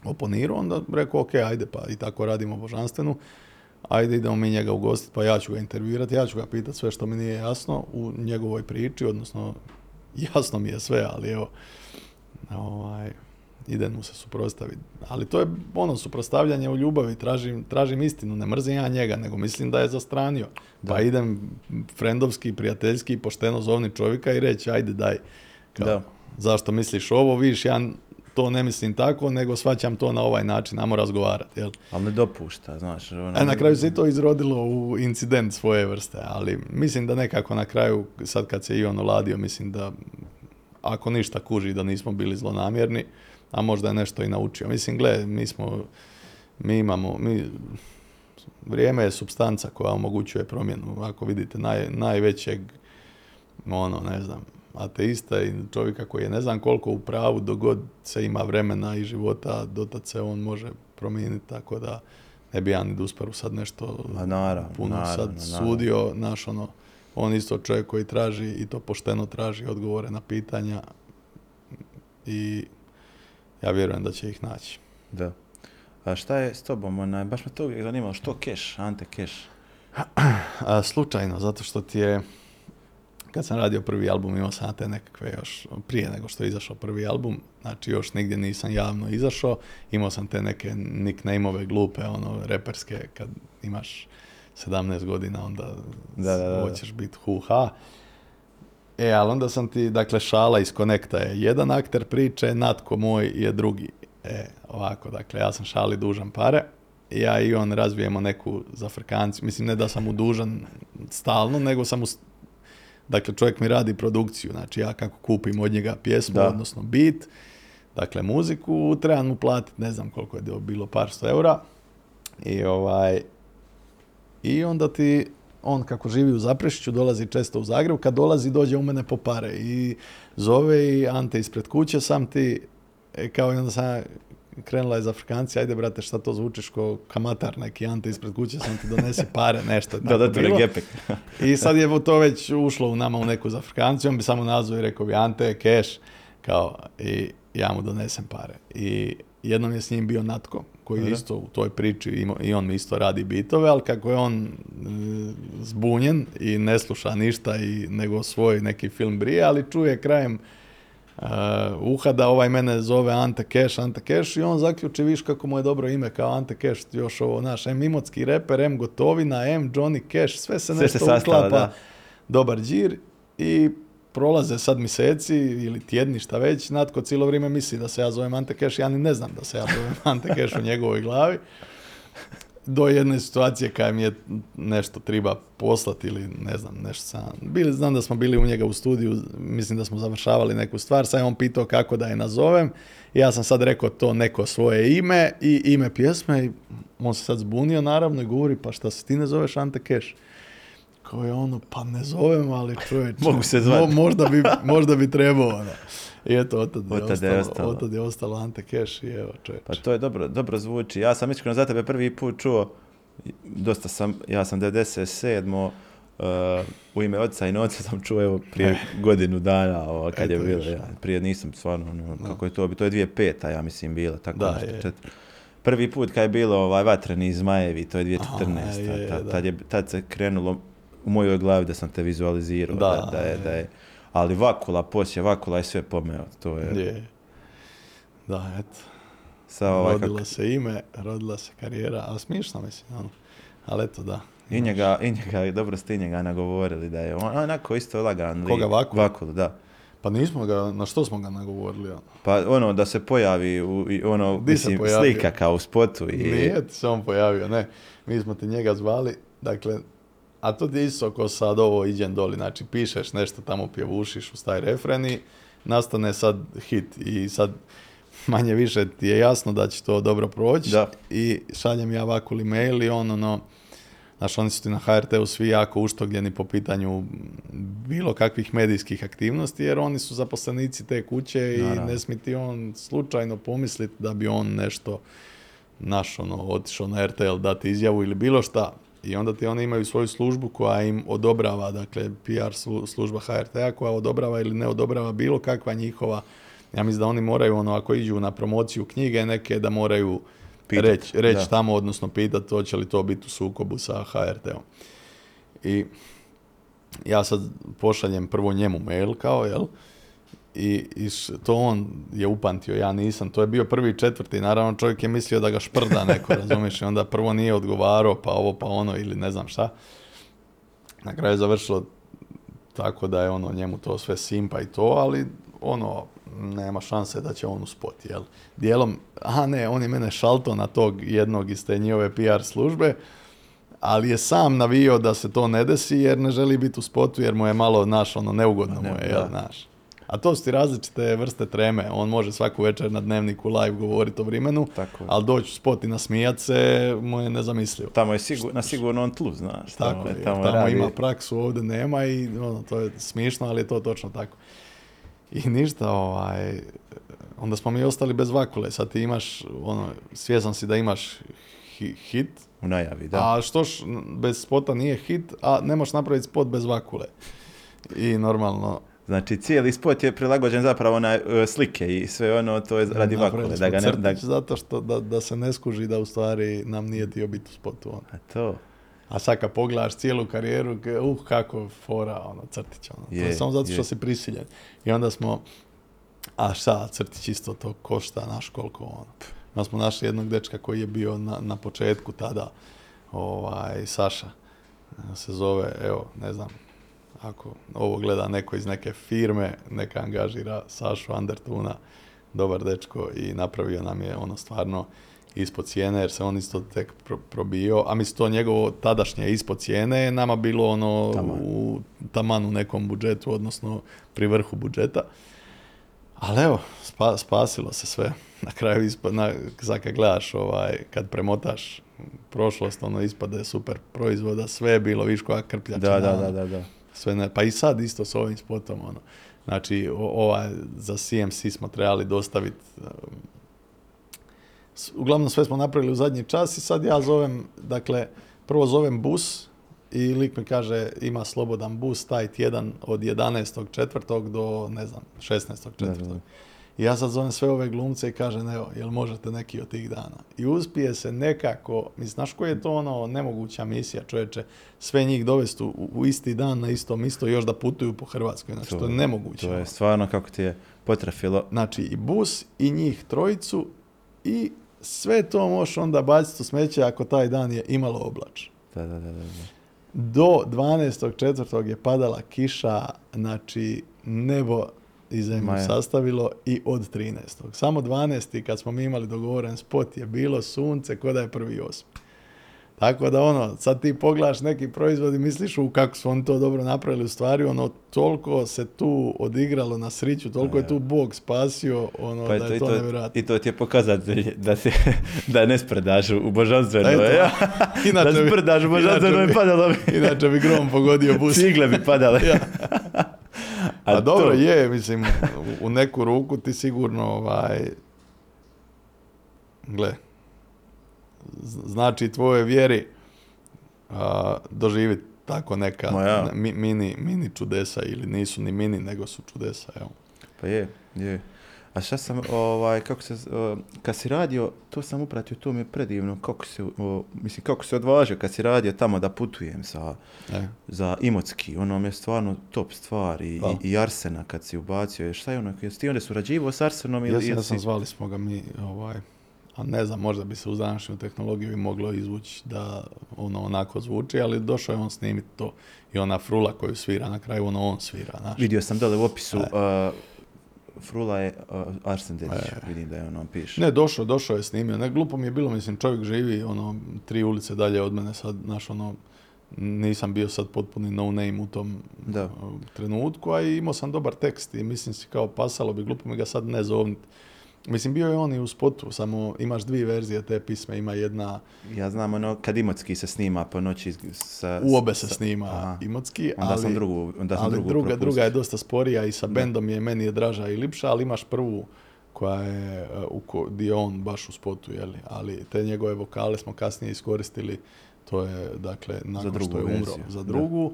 oponirao, onda rekao ok, ajde pa i tako radimo božanstvenu. Ajde idemo mi njega ugostiti, pa ja ću ga intervjuirati, ja ću ga pitati sve što mi nije jasno u njegovoj priči, odnosno jasno mi je sve, ali evo, ovaj, idem mu se suprotstaviti. Ali to je ono suprotstavljanje u ljubavi, tražim, tražim istinu, ne mrzim ja njega, nego mislim da je zastranio. Pa Da. idem frendovski, prijateljski, pošteno zovni čovjeka i reći, ajde daj, kao, Da. zašto misliš ovo, vidiš, ja to ne mislim tako, nego svaćam to na ovaj način, ajmo razgovarati, jel? Ali ne dopušta, znaš. Ono, A E, na kraju se to izrodilo u incident svoje vrste, ali mislim da nekako na kraju, sad kad se i on oladio, mislim da ako ništa kuži da nismo bili zlonamjerni, a možda je nešto i naučio. Mislim, gle, mi smo, mi imamo, mi, vrijeme je substanca koja omogućuje promjenu. Ako vidite naj, najvećeg, ono, ne znam, ateista i čovjeka koji je ne znam koliko u pravu, dogod se ima vremena i života, dotad se on može promijeniti, tako da ne bi ja ni Dusparu sad nešto Ma naravno, puno naravno, sad naravno. sudio, naš ono, on isto čovjek koji traži i to pošteno traži odgovore na pitanja i ja vjerujem da će ih naći. Da. A šta je s tobom? Onaj, baš me to uvijek zanimalo. Što Keš, Ante Keš? A, slučajno, zato što ti je, kad sam radio prvi album, imao sam te nekakve još, prije nego što je izašao prvi album, znači još nigdje nisam javno izašao, imao sam te neke nickname-ove glupe, ono, reperske, kad imaš 17 godina, onda Da, da, da, da. hoćeš biti hu-ha. E, ali onda sam ti, dakle, šala iz Konekta je jedan akter priče, Natko moj je drugi. E, ovako, dakle, ja sam šali dužan pare, ja i on razvijemo neku zafrkanciju. Mislim, ne da sam mu dužan stalno, nego sam mu... Dakle, čovjek mi radi produkciju, znači ja kako kupim od njega pjesmu, Da. odnosno beat, dakle muziku, trebam mu platiti, ne znam koliko je bilo, par sto eura. I ovaj, i onda ti, on kako živi u Zaprešiću, dolazi često u Zagreb, kad dolazi dođe u mene po pare i zove i Ante ispred kuće sam ti, e, kao i onda sam, krenula je za Afrikanci, ajde brate, šta to zvučiš ko kamatar neki Ante ispred kuće, sam ti donese pare, nešto Da, da. I sad je to već ušlo u nama u neku za Afrikanci, on bi samo nazvao i rekao bi Ante, keš, kao, i ja mu donesem pare. I jednom je s njim bio Natko, koji je isto u toj priči, i on mi isto radi bitove, ali kako je on e, zbunjen i ne sluša ništa, i, nego svoj neki film brije, ali čuje krajem uh, uha da ovaj mene zove Ante Keš, Ante Keš i on zaključi, viš kako mu je dobro ime kao Ante Keš, još ovo naš M imotski reper, M Gotovina, M Johnny Cash, sve se Sve nešto se sastalo, uklapa, da. dobar džir i prolaze sad mjeseci ili tjedni šta već, Natko cijelo vrijeme misli da se ja zovem Ante Keš, ja ni ne znam da se ja zovem Ante Keš u njegovoj glavi. Do jedne situacije kada mi je nešto treba poslati ili ne znam, nešto sam... Bili, znam da smo bili u njega u studiju, mislim da smo završavali neku stvar, sad je on pitao kako da je nazovem. I ja sam sad rekao to neko svoje ime i ime pjesme i on se sad zbunio naravno i govori pa šta se ti ne zoveš Ante Keš? Kao je ono, pa ne zovem, ali čovječ, Mogu se zvat. možda, bi, možda bi trebao. ono. I eto, otad je, Otad je ostalo, ostalo. otad je ostalo Ante Keš i evo čovječ. Pa to je dobro, dobro zvuči. Ja sam iskreno za tebe prvi put čuo, dosta sam, ja sam 97. Uh, u ime oca i noca sam čuo evo prije godinu dana ovo, kad je bilo. Ja, prije nisam stvarno, ono, kako je to, to je 2005. ja mislim bila, tako Da, nešto, četiri. Prvi put kad je bilo ovaj vatreni zmajevi, to je 2014. Aha, je, da. tad, je, tad se krenulo u mojoj glavi da sam te vizualizirao, da, Da, da, je, je. da je, ali Vakula, poslije Vakula je sve pomeo, to je, Je. Da, eto. sa ovaj, rodilo se ime, rodila se karijera, ali smišno mislim, ono. Ali eto, da. I njega, i njega, dobro ste i njega nagovorili da je on onako isto lagan. Koga, Vakulu? Vakulu, da. Pa nismo ga, na što smo ga nagovorili, ono? Pa ono da se pojavi, u, ono, Di mislim, slika kao u spotu. I, Nije ti se on pojavio, ne. Mi smo ti njega zvali, dakle, a to ti isto ko sad ovo iđem doli, znači pišeš nešto tamo pjevušiš uz taj refren i nastane sad hit i sad manje više ti je jasno da će to dobro proći Da. i šaljem ja ovako mail i on ono, Znaš, oni su ti na HRT-u svi jako uštogljeni po pitanju bilo kakvih medijskih aktivnosti, jer oni su zaposlenici te kuće i Naravno. ne smije ti on slučajno pomisliti da bi on nešto naš, ono, otišao na RTL dati izjavu ili bilo šta. I onda ti oni imaju svoju službu koja im odobrava, dakle, PR slu- služba HRT-a koja odobrava ili ne odobrava bilo kakva njihova, ja mislim da oni moraju, ono, ako iđu na promociju knjige neke, da moraju reći reć tamo, odnosno pitati hoće li to biti u sukobu sa HRT-om. I ja sad pošaljem prvo njemu mail kao, jel? I, i to on je upamtio, ja nisam. To je bio prvi četvrti, naravno čovjek je mislio da ga šprda neko, razumiješ? I onda prvo nije odgovarao, pa ovo, pa ono, ili ne znam šta. Na kraju je završilo tako da je ono njemu to sve simpa i to, ali ono, nema šanse da će on uspoti, jel? Dijelom, aha ne, on je mene šalto na tog jednog iz te njihove PR službe, ali je sam navio da se to ne desi jer ne želi biti u spotu jer mu je malo, naš, ono, neugodno Ne, mu je, da. jel, naš. A to su ti različite vrste treme. On može svaku večer na dnevniku live govoriti o vremenu, Tako ali doći u spot i nasmijat se mu je nezamislivo. Tamo je sigur, na sigurnom tlu, znaš. Tako je, je, tamo, radi- ima praksu, ovdje nema i ono, to je smiješno, ali je to točno tako. I ništa, ovaj, onda smo mi ostali bez vakule. Sad ti imaš, ono, svjesan si da imaš hi- hit, u najavi, da. a štoš bez spota nije hit, a ne možeš napraviti spot bez vakule. I normalno, Znači, cijeli spot je prilagođen zapravo na e, slike i sve ono, to je radi vakule. Da ga ne, da, zato što da, da se ne skuži da u stvari nam nije htio biti u spotu. Ono. a to, A sad kad pogledaš cijelu karijeru, uh, kako fora, ono, crtić, ono. to je Je, samo zato što je. si prisiljen. I onda smo, a šta, crtić isto to košta, naš koliko, ono. Onda smo našli jednog dečka koji je bio na, na početku tada, ovaj, Saša, se zove, evo, ne znam, ako ovo gleda neko iz neke firme, neka angažira Sašu Andertuna, dobar dečko i napravio nam je ono stvarno ispod cijene jer se on isto tek pro- probio, a mislim to njegovo tadašnje ispod cijene je nama bilo ono Taman. u taman u nekom budžetu, odnosno pri vrhu budžeta. Ali evo, spa- spasilo se sve. Na kraju ispod, na, sad kad gledaš, ovaj, kad premotaš prošlost, ono ispade super proizvoda, sve je bilo, viš koja krpljačina. da, da, ono. da, da, da. Sve ne, pa i sad isto s ovim spotom, ono. Znači, o- ovaj, za CMC smo trebali dostaviti um, Uglavnom sve smo napravili u zadnji čas i sad ja zovem, dakle, prvo zovem bus i lik mi kaže ima slobodan bus taj tjedan od 11.4. do, ne znam, 16.4. I ja sad zovem sve ove glumce i kažem, evo, jel možete neki od tih dana? I uspije se nekako, mislim, znaš koji je to ono nemoguća misija, čovječe, sve njih dovesti u, u isti dan na isto mjesto i još da putuju po Hrvatskoj, znači to, je nemoguće. To je ono. stvarno kako ti je potrafilo. Znači i bus i njih trojicu i sve to možeš onda baciti u smeće ako taj dan je imalo oblač. Da, da, da. da. Do 12.4. je padala kiša, znači nebo i zemlju Ma je. sastavilo i od 13. Samo 12. kad smo mi imali dogovoren spot je bilo sunce ko da je prvi osmi. Tako da ono, sad ti pogledaš neki proizvod i misliš u kako su oni to dobro napravili, u stvari ono, toliko se tu odigralo na sriću, toliko je tu Bog spasio, ono, Pa da je to, to, nevjerojatno. I to ti je pokazatelj da, se, da ne spredaš u božanstveno. Eto, ja. inače da sprdaš u božanstveno inače i bi- padalo bi. Inače bi grom pogodio bus. Cigle bi padale. Ja. A, A dobro to- je, mislim, u- neku ruku ti sigurno ovaj, gle, znači tvoje vjeri a, doživjeti tako neka ja. mi- mini, mini čudesa ili nisu ni mini nego su čudesa, evo. Pa je, je. A šta sam, ovaj, kako se, o, kad si radio, to sam upratio, to mi je predivno, kako se, o, mislim, kako se odvažio kad si radio tamo da putujem sa, E. za Imotski, ono mi je stvarno top stvar i, i, i Arsena kad si ubacio, šta je ono, jesi ti onda surađivao s Arsenom ili, Jesam, ili ja sam zvali smo ga mi, ovaj, a ne znam, možda bi se uz današnju tehnologiju i moglo izvući da ono onako zvuči, ali došao je on snimiti to i ona frula koju svira na kraju, ono on svira, znaš. Vidio sam dole u opisu, E. uh, Frula je uh, Arsen Dedić, vidim da je ono piše. Ne, došao, došao je snimio. Ne, glupo mi je bilo, mislim, čovjek živi, ono, tri ulice dalje od mene sad, znaš, ono, nisam bio sad potpuni no name u tom Da. uh, trenutku, a imao sam dobar tekst i mislim si kao pasalo bi, glupo mi ga sad ne zovnit. Mislim, bio je on i u spotu, samo imaš dvije verzije te pisme, ima jedna, Ja znam ono, kad Imotski se snima po noći sa... u obe se sa- snima Aha. Imotski, Onda ali, sam drugu, onda sam ali drugu druga, druga je dosta sporija i sa bendom je meni je draža i lipša, ali imaš prvu koja je uh, u ko, di je on baš u spotu, jeli? ali te njegove vokale smo kasnije iskoristili, to je dakle nakon drugu što je umro verziju, za da. drugu,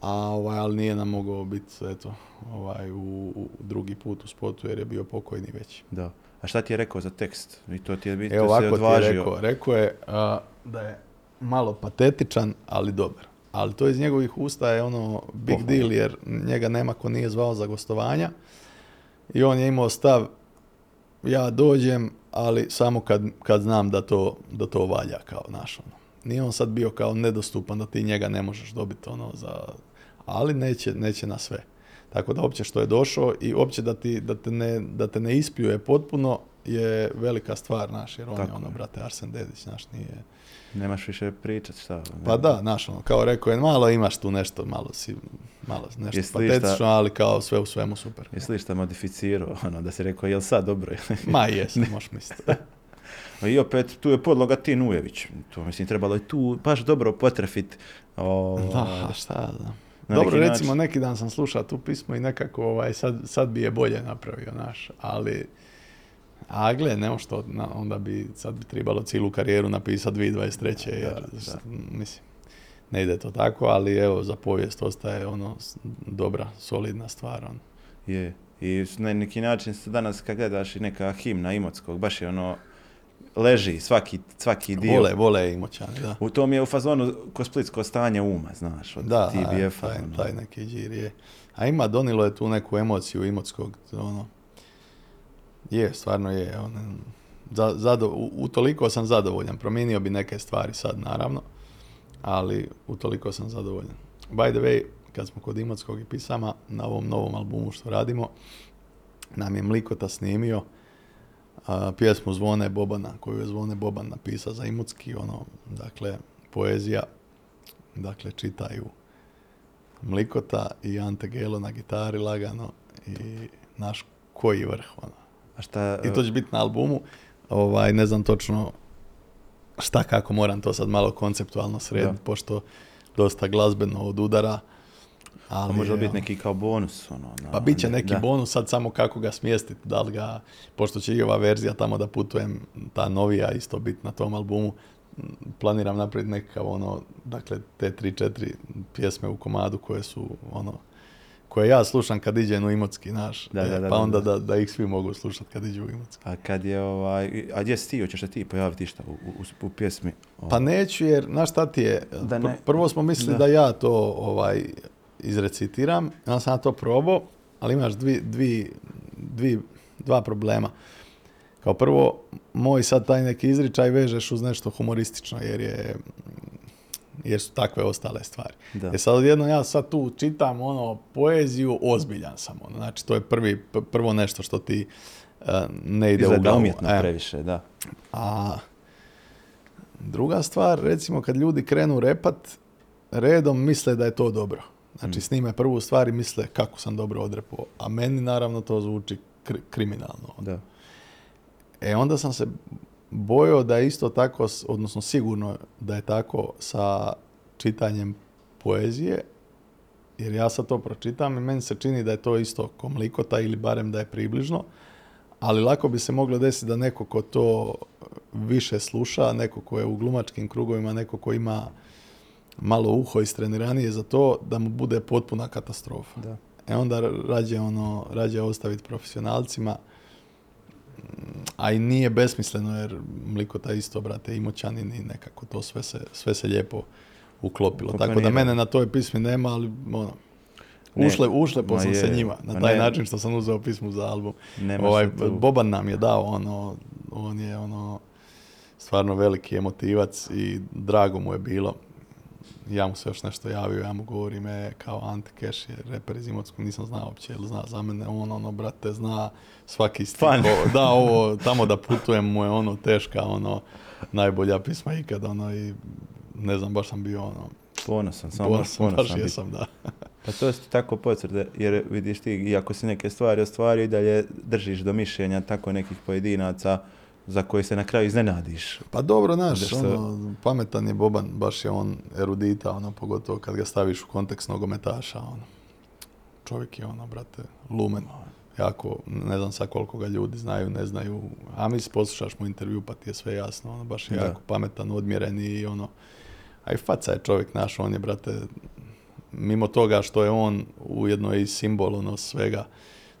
a ovaj, ali nije nam mogao biti eto, ovaj, u, u drugi put u spotu jer je bio pokojni već. Da. A šta ti je rekao za tekst? I to ti je biti, Evo se ovako ti je odvažio. rekao. Rekao je a, da je malo patetičan, ali dobar. Ali to iz njegovih usta je ono big deal jer njega nema ko nije zvao za gostovanja. I on je imao stav ja dođem, ali samo kad, kad znam da to, da to valja kao naš ono. Nije on sad bio kao nedostupan da ti njega ne možeš dobiti ono za... Ali neće, neće na sve. Tako da opće što je došao i opće da, ti, da, te ne, da te ne ispljuje potpuno je velika stvar, naš, jer on je Tako ono, je. brate, Arsen Dedić, naš, nije... Nemaš više pričat, šta? Pa da, znaš, ono, kao rekao je, malo imaš tu nešto, malo si, malo nešto Jesi li šta- patetično, ali kao sve u svemu super. Jesi li šta modificirao, ono, da si rekao, jel sad dobro? Ma jesam, možeš misliti. I opet, tu je podloga Tin Ujević. To, mislim, trebalo je tu baš dobro potrefit. O, Da, šta znam. Na Dobro, neki recimo, način. neki dan sam slušao tu pismo i nekako ovaj, sad, sad bi je bolje napravio, naš, ali a gle, ne što, onda bi, sad bi trebalo cijelu karijeru napisati 2023. jer, da. mislim, ne ide to tako, ali evo, za povijest ostaje ono dobra, solidna stvar. Ono. Je. I na neki način se danas kad gledaš i neka himna Imotskog, baš je ono, leži svaki, svaki dio. Vole, vole imoćani, da. U tom je u fazonu ko splitsko stanje uma, znaš, od Da, TBF-a. taj, ono. taj neki džir je. A ima, donilo je tu neku emociju imotskog, ono, je, stvarno je, ono, za, zado, u, utoliko sam zadovoljan, promijenio bi neke stvari sad, naravno, ali utoliko sam zadovoljan. By the way, kad smo kod imotskog i pisama, na ovom novom albumu što radimo, nam je Mlikota snimio a, pjesmu Zvone Bobana, koju je Zvone Boban napisao za Imotski, ono, dakle, poezija, dakle, čitaju Mlikota i Ante Gelo na gitari lagano i naš koji vrh, ono. A šta, I to će biti na albumu, ovaj, ne znam točno šta kako moram to sad malo konceptualno srediti, pošto dosta glazbeno od udara, Ali, može li biti ono, neki kao bonus? Ono, na- Pa bit će ne- neki da. bonus, sad samo kako ga smjestiti, da li ga, pošto će i ova verzija tamo da putujem, ta novija isto biti na tom albumu, planiram napraviti nekakav ono, dakle te tri, četiri pjesme u komadu koje su ono, koje ja slušam kad iđem u Imotski naš, Da, da, da, pa da, onda da. da, da ih svi mogu slušati kad iđu u Imotski. A kad je ovaj, a gdje si ti, hoćeš se ti pojaviti šta u, u, u pjesmi? Pa neću jer, znaš šta ti je, Da ne- pr- prvo smo mislili da. da. ja to ovaj, izrecitiram, ja sam to probao, ali imaš dvi, dvi, dvi, dva problema. Kao prvo, moj sad taj neki izričaj vežeš uz nešto humoristično jer je jer su takve ostale stvari. Da. E sad odjedno ja sad tu čitam ono poeziju, ozbiljan sam ono. Znači to je prvi, prvo nešto što ti eh, ne ide u Izgleda glavu. umjetno E. previše, da. A druga stvar, recimo kad ljudi krenu repat, redom misle da je to dobro. Znači snime prvu stvar i misle kako sam dobro odrepao. A meni naravno to zvuči kri- kriminalno. da. E onda sam se bojao da je isto tako, odnosno sigurno da je tako sa čitanjem poezije, jer ja sad to pročitam i meni se čini da je to isto komlikota ili barem da je približno, ali lako bi se moglo desiti da neko ko to više sluša, neko ko je u glumačkim krugovima, neko ko ima malo uho istreniranije za to, da mu bude potpuna katastrofa. da. E onda rađe ono, rađe ostaviti profesionalcima, a i nije besmisleno jer Mlikota isto, brate, imoćanin i nekako to sve se, sve se lijepo uklopilo. Tako da mene na toj pismi nema, ali ono, Ne, ušle, ušlepo ma sam se njima na taj ne. način što sam uzeo pismu za album. Ovaj, Boban nam je dao ono, on je ono stvarno veliki emotivac i drago mu je bilo. Ja mu se još nešto javio, ja mu govorim, e, kao Ante Keš je reper iz Imotskog, nisam znao uopće, jel zna za mene, on ono, brate, zna svaki. O, Da, ovo, tamo da putujem mu je ono teška, ono, najbolja pisma ikad, ono, i ne znam, baš sam bio ono, Ponosan, samo ponosan, ponosan, baš jesam, da. Pa to su tako potvrde, jer vidiš ti, iako si neke stvari ostvario i dalje držiš do mišljenja tako nekih pojedinaca za koje se na kraju iznenadiš. Pa dobro, naš, Zato što- ono, pametan je Boban, baš je on erudita, ono, pogotovo kad ga staviš u kontekst nogometaša, ono. Čovjek je ono, brate, lumen. Jako, ne znam sad koliko ga ljudi znaju, ne znaju, a mi poslušaš mu intervju pa ti je sve jasno, ono, baš je Da. jako pametan, odmjeren i ono, a i faca je čovjek naš, on je, brate, mimo toga što je on ujedno i simbol, ono, svega,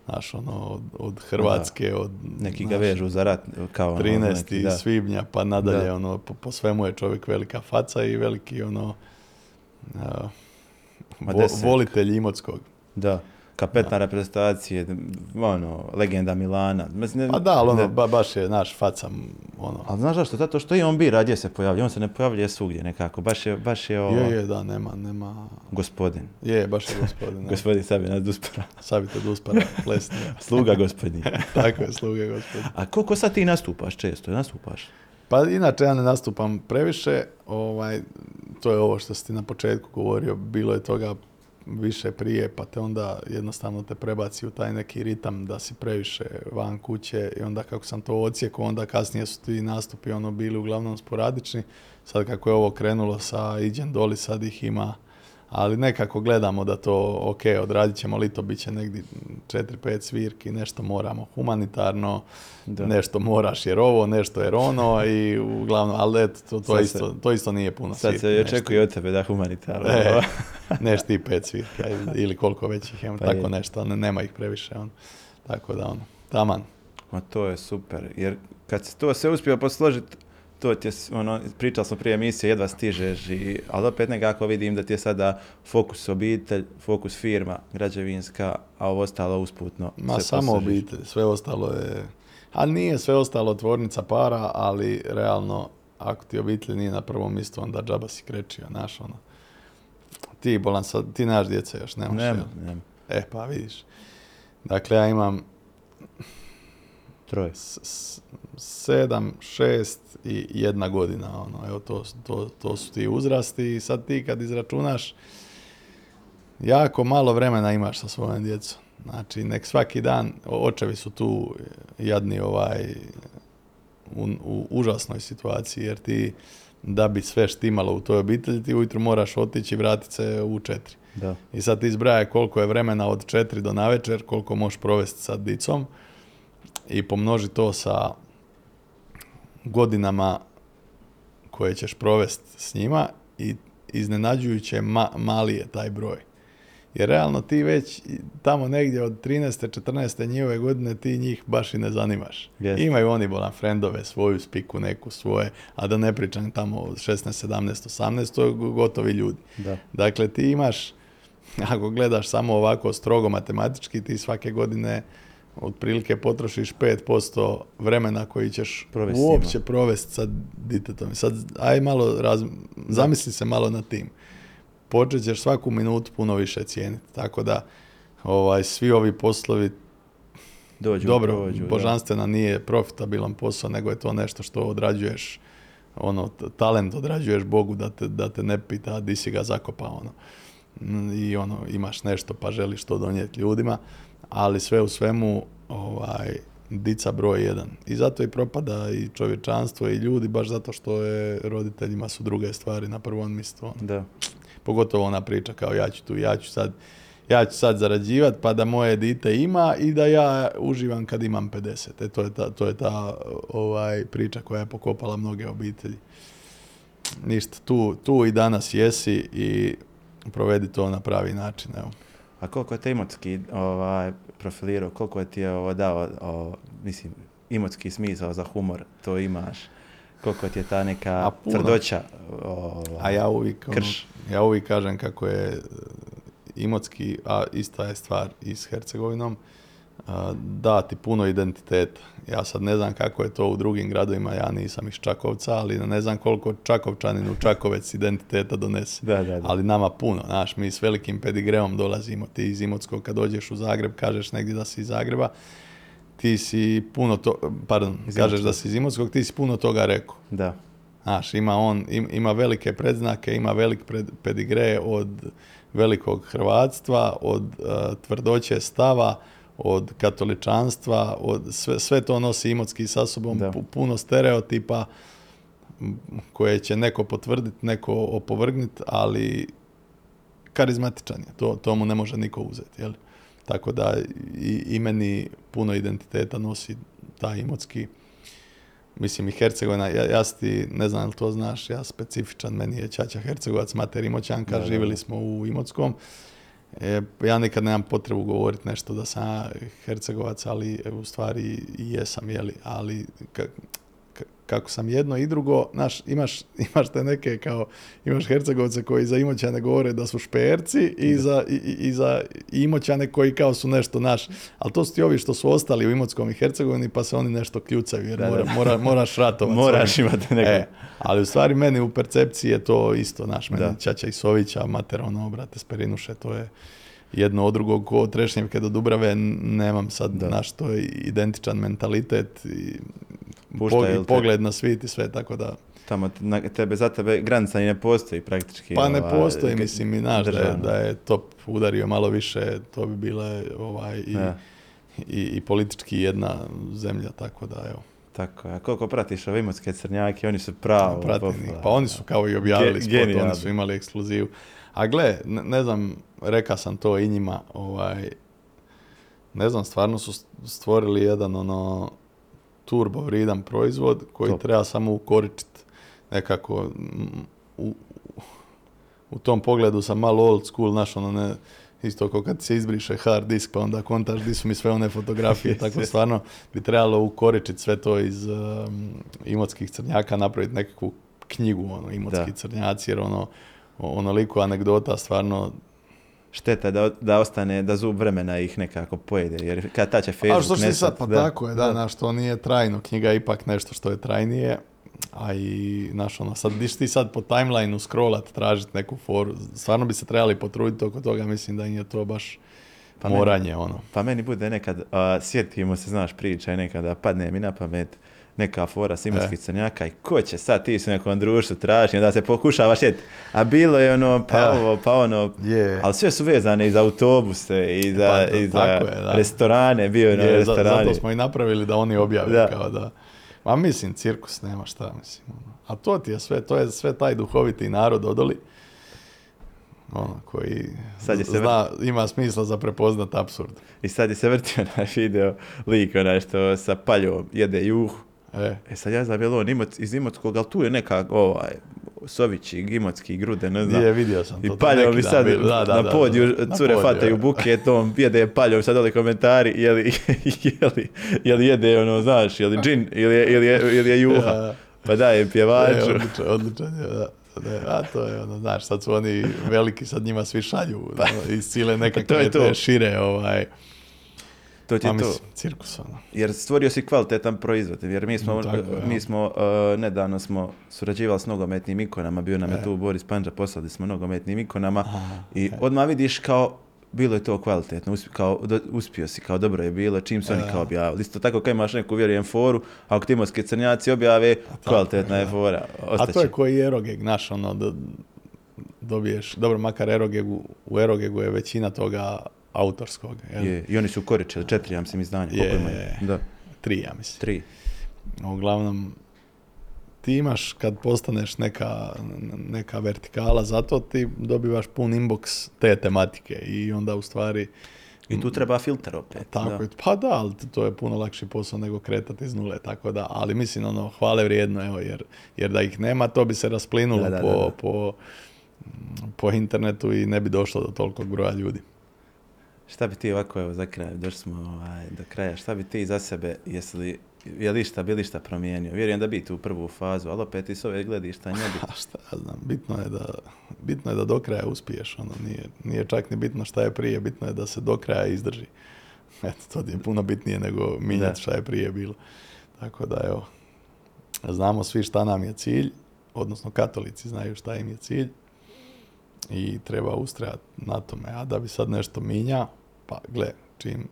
znaš, ono, od, od Hrvatske, od... Neki ga vežu za rat, kao ono, 13. neki, da. svibnja pa nadalje, Da. ono, po, po svemu je čovjek velika faca i veliki, ono, Ma vo- volitelj Imotskog. Da, kapetan reprezentacije, ono, legenda Milana. Mislim, Pa da, ali ono, ba- baš je naš faca, ono, Ali znaš zašto? Zato što i on bira gdje se pojavlja. On se ne pojavlja svugdje nekako. Baš je, baš je, ovo, je, je, da, nema, nema, gospodin. je, baš je gospodin. Gospodin Sabi nas duspara. savite duspara, plesni, Sluga gospodin. tako je, sluge gospodin. A koliko sad ti nastupaš često? Nastupaš? Pa inače ja ne nastupam previše, ovaj, to je ovo što si ti na početku govorio, bilo je toga više prije, pa te onda jednostavno te prebaci u taj neki ritam da si previše van kuće i onda kako sam to odsjekao, onda kasnije su ti nastupi ono bili uglavnom sporadični, sad kako je ovo krenulo sa Iđen Doli, sad ih ima, ali nekako gledamo da to, ok, odradit ćemo li to, bit će negdje 4-5 svirki, nešto moramo humanitarno, Da. nešto moraš jer ovo, nešto jer ono i uglavnom, ali eto, to, to, isto, to isto nije puno Sad se svirki, nešto. očekuje od tebe da humanitarno. E, neš ti pet svirka ili- koliko već ih imam, Pa tako je. nešto, ne, nema ih previše, ono. tako da ono, taman. Ma to je super, jer kad se to se uspio posložiti, to ti je, ono, pričali smo prije emisije, jedva stižeš, i, ali opet nekako vidim da ti je sada fokus obitelj, fokus firma, građevinska, a ovo ostalo usputno. Ma samo posložiš. obitelj, sve ostalo je, ali nije sve ostalo tvornica para, ali realno, ako ti obitelj nije na prvom mjestu, onda džaba si krečio, znaš, ono. Ti bolan sad, ti nemaš djece još, nemaš, Nema, nema. E, pa vidiš. Dakle, ja imam Troje. s- s- sedam, šest i jedna godina. Ono, evo to, su- to, to su ti uzrasti i sad ti kad izračunaš jako malo vremena imaš sa svojom djecom. Znači, nek svaki dan, očevi su tu jadni ovaj, u, u užasnoj situaciji jer ti da bi sve štimalo u toj obitelji, ti ujutro moraš otići i vratiti se u četiri. Da. I sad ti zbrajaj koliko je vremena od četiri do navečer, koliko možeš provesti sa dicom i pomnoži to sa godinama koje ćeš provesti s njima i iznenađujuće ma- mali je taj broj. Jer realno ti već tamo negdje od 13. 14. njihove godine ti njih baš i ne zanimaš. Jest. Imaju oni bolan frendove, svoju spiku neku svoje, a da ne pričam tamo od 16, 17, 18, to je gotovi ljudi. Da. Dakle, ti imaš, ako gledaš samo ovako strogo matematički, ti svake godine otprilike potrošiš 5% vremena koji ćeš Provesti uopće provesti sa ditetom. Sad, aj malo, raz, zamisli se malo na tim. Počet ćeš svaku minutu puno više cijeniti. Tako da, ovaj, svi ovi poslovi, Dođu, dobro, da. božanstvena nije profitabilan posao, nego je to nešto što odrađuješ, ono, talent odrađuješ Bogu da te, da te ne pita di si ga zakopao, ono. Mm, I ono, imaš nešto pa želiš to donijeti ljudima, ali sve u svemu, ovaj, dica broj jedan. I zato i propada i čovječanstvo i ljudi, baš zato što je roditeljima su druge stvari na prvom mjestu. ono. Da. Pogotovo ona priča kao ja ću tu, ja ću sad, ja ću sad zarađivat pa da moje dite ima i da ja uživam kad imam 50. E, to je ta, to je ta ovaj, priča koja je pokopala mnoge obitelji. Ništa, tu, tu i danas jesi i provedi to na pravi način. Evo. A koliko je te imotski ovaj, profilirao, koliko je ti je ovo dao, o, mislim, imotski smisao za humor, to imaš? Koliko ti je ta neka tvrdoća? A ja uvijek, ono, Krš. ja uvijek kažem kako je Imotski, a ista je stvar i s Hercegovinom, dati puno identiteta. Ja sad ne znam kako je to u drugim gradovima, ja nisam iz Čakovca, ali ne znam koliko Čakovčanin u Čakovec identiteta donese. Da, da, da. Ali nama puno, znaš, mi s velikim pedigreom dolazimo, ti iz Imotskog kad dođeš u Zagreb, kažeš negdje da si iz Zagreba, ti si puno to, pardon, kažeš da si iz Imotskog, ti si puno toga rekao. Da. Znaš, ima on, im- ima velike predznake, ima velik pred, pedigre od velikog hrvatstva, od uh, tvrdoće stava, od katoličanstva, od sve, sve to nosi Imotski sa sobom, Da. pu- puno stereotipa koje će neko potvrditi, neko opovrgniti, ali karizmatičan je, to, to mu ne može niko uzeti, jel? Tako da i, i meni puno identiteta nosi taj Imotski. Mislim i Hercegovina, ja, ja si ti, ne znam li to znaš, ja specifičan, meni je Ćaća Hercegovac, mater Imoćanka, živjeli smo u Imotskom. E, ja nikad nemam potrebu govoriti nešto da sam Hercegovac, ali e, u stvari jesam, jeli, ali kako sam jedno i drugo, znaš, imaš, imaš te neke kao, imaš Hercegovce koji za Imoćane govore da su šperci i za, i, i- i za Imoćane koji kao su nešto naš, ali to su ti ovi što su ostali u Imotskom i Hercegovini pa se oni nešto kljucaju jer Da, da. mora, mora- moraš ratovati. Moraš imati neko. E, ali u stvari meni u percepciji je to isto, naš, meni Da. Ćaća Isovića, mater ono, brate Sperinuše, to je jedno od drugog, ko od Trešnjevke do Dubrave, nemam sad, Da. naš, to je identičan mentalitet i Pušta, pog- te- pogled na svit i sve, tako da, Tamo na tebe, za tebe granica i ne postoji praktički. pa ne ovaj, postoji, mislim, i naš, da je, da je top udario malo više, to bi bile ovaj, i, Da. i, i politički jedna zemlja, tako da, evo. Tako, a koliko pratiš ove imotske crnjake, oni su pravo. pratim. Pa oni su kao i objavili Ge- spot, oni su imali ekskluzivu. A gle, ne, ne znam, reka sam to i njima, ovaj, ne znam, stvarno su stvorili jedan ono turbo vridan proizvod koji Top. treba samo ukoričiti nekako u, u tom pogledu sam malo old school, znaš, ono ne, isto kao kad se izbriše hard disk pa onda kontaš di su mi sve one fotografije, tako stvarno bi trebalo ukoričiti sve to iz um, imotskih crnjaka, napraviti nekakvu knjigu, ono, imotski Da. crnjaci, jer ono, onoliko anegdota stvarno Šteta da, da ostane, da zub vremena ih nekako pojede, jer kad ta će A Facebook što si nestat, sad, pa tako je, da, znaš, to nije trajno. Knjiga je ipak nešto što je trajnije. A i, znaš, ono, sad, diš ti sad po timelineu scrollat, tražiti neku foru, stvarno bi se trebali potruditi oko toga, mislim da im je to baš Pa meni- moranje, ono. Pa meni bude nekad, a, sjetimo se, znaš, priča i nekada padne mi na pamet neka fora simorskih E. crnjaka i ko će sad ti su nekom društvu tražiti, da se pokušava šet. A bilo je ono, pa E. ovo, pa ono, Je. ali sve su vezane i za autobuse i za, Pa to- i za je, da. restorane, bio je na restorani. zato smo i napravili da oni objave Da. kao da... Ma mislim, cirkus nema šta, mislim. ono. A to ti je sve, to je sve taj duhoviti narod odoli. Ono, koji Sad je se zna, ima smisla za prepoznat apsurd. I sad je se vrtio na video lik onaj što sa paljom jede juhu. E, E sad ja znam je on Imoc, iz Imotskog, ali tu je neka ovaj, Sovići, Imotski, Grude, ne znam. je, vidio sam to. I to neki mi sad bilo. Da, da, na da, podiju da, cure fataju e. buket, on jede paljom, sad dole komentari, je li, je li, je li jede ono, znaš, je li džin, ili je, ili je, ili je juha. Ja. Pa daje E, pjevaču. odličan, odličan je, da. Ne, a to je ono, znaš, sad su oni veliki, sad njima svi šalju ono, iz cijele Pa. To nekakve je to. te šire, ovaj, To ti je to. cirkus, ono. Jer stvorio si kvalitetan proizvod, jer mi smo, Mm, tako mi smo uh, nedavno smo surađivali s nogometnim ikonama, bio nam je E. tu Boris Panđa, poslali smo nogometnim ikonama Aha, i odmah vidiš kao bilo je to kvalitetno, usp- kao, do- uspio si, kao dobro je bilo, čim su oni E. kao objavili. Isto tako kad imaš neku vjerujem foru, a ako timorski crnjaci objave, kvalitetna je fora. A Ostaće. to je koji Erogeg, naš, ono, da dobiješ, dobro, makar Erogegu, u Erogegu je većina toga autorskog, jel? Je, I oni su koričili, četiri, ja mislim, izdanja. Je, imaju? je. Da, Tri, ja mislim. tri. Uglavnom, ti imaš kad postaneš neka, neka vertikala, zato ti dobivaš pun inbox te tematike i onda u stvari I tu treba filter opet. tako da. je, pa da, ali to je puno lakši posao nego kretati iz nule, tako da, ali mislim ono, hvale vrijedno, evo, jer, jer da ih nema, to bi se rasplinulo Da, da, po, da, da. Po, po internetu i ne bi došlo do tolikog broja ljudi. Šta bi ti ovako, evo za kraj, došli smo ovaj, do kraja, šta bi ti za sebe, jesi li, je li šta, bi li šta promijenio? Vjerujem da bi tu prvu fazu, ali opet i s ove gledišta ne bi. Šta ja znam, bitno je da, bitno je da do kraja uspiješ, ono, nije, nije čak ni bitno šta je prije, bitno je da se do kraja izdrži. Eto, to je puno bitnije nego Da. mijenjati šta je prije bilo. Tako da, evo, znamo svi šta nam je cilj, odnosno katolici znaju šta im je cilj i treba ustrajati na tome. A da bi sad nešto minja, pa gle, čim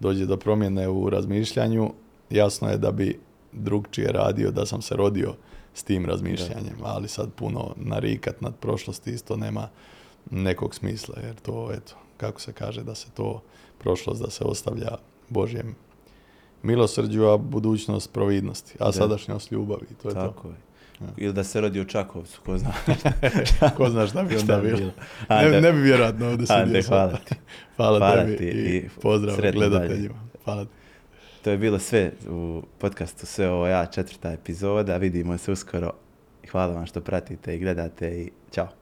dođe do promjene u razmišljanju, jasno je da bi drugčije radio da sam se rodio s tim razmišljanjem, ali sad puno narikat nad prošlosti isto nema nekog smisla, jer to, eto, kako se kaže da se to prošlost da se ostavlja Božjem milosrđu, a budućnost providnosti, a Da. sadašnjost ljubavi, to je Tako je. Ili da se rodi u Čakovcu, ko zna. Ko zna šta bi onda bilo. Ne, ne bi vjerojatno ovdje sad. hvala ti. Hvala, Hvala tebi ti i, i pozdrav gledateljima. Hvala ti. To je bilo sve u podcastu Sve ovo ja, četvrta epizoda. Vidimo se uskoro. Hvala vam što pratite i gledate i ćao.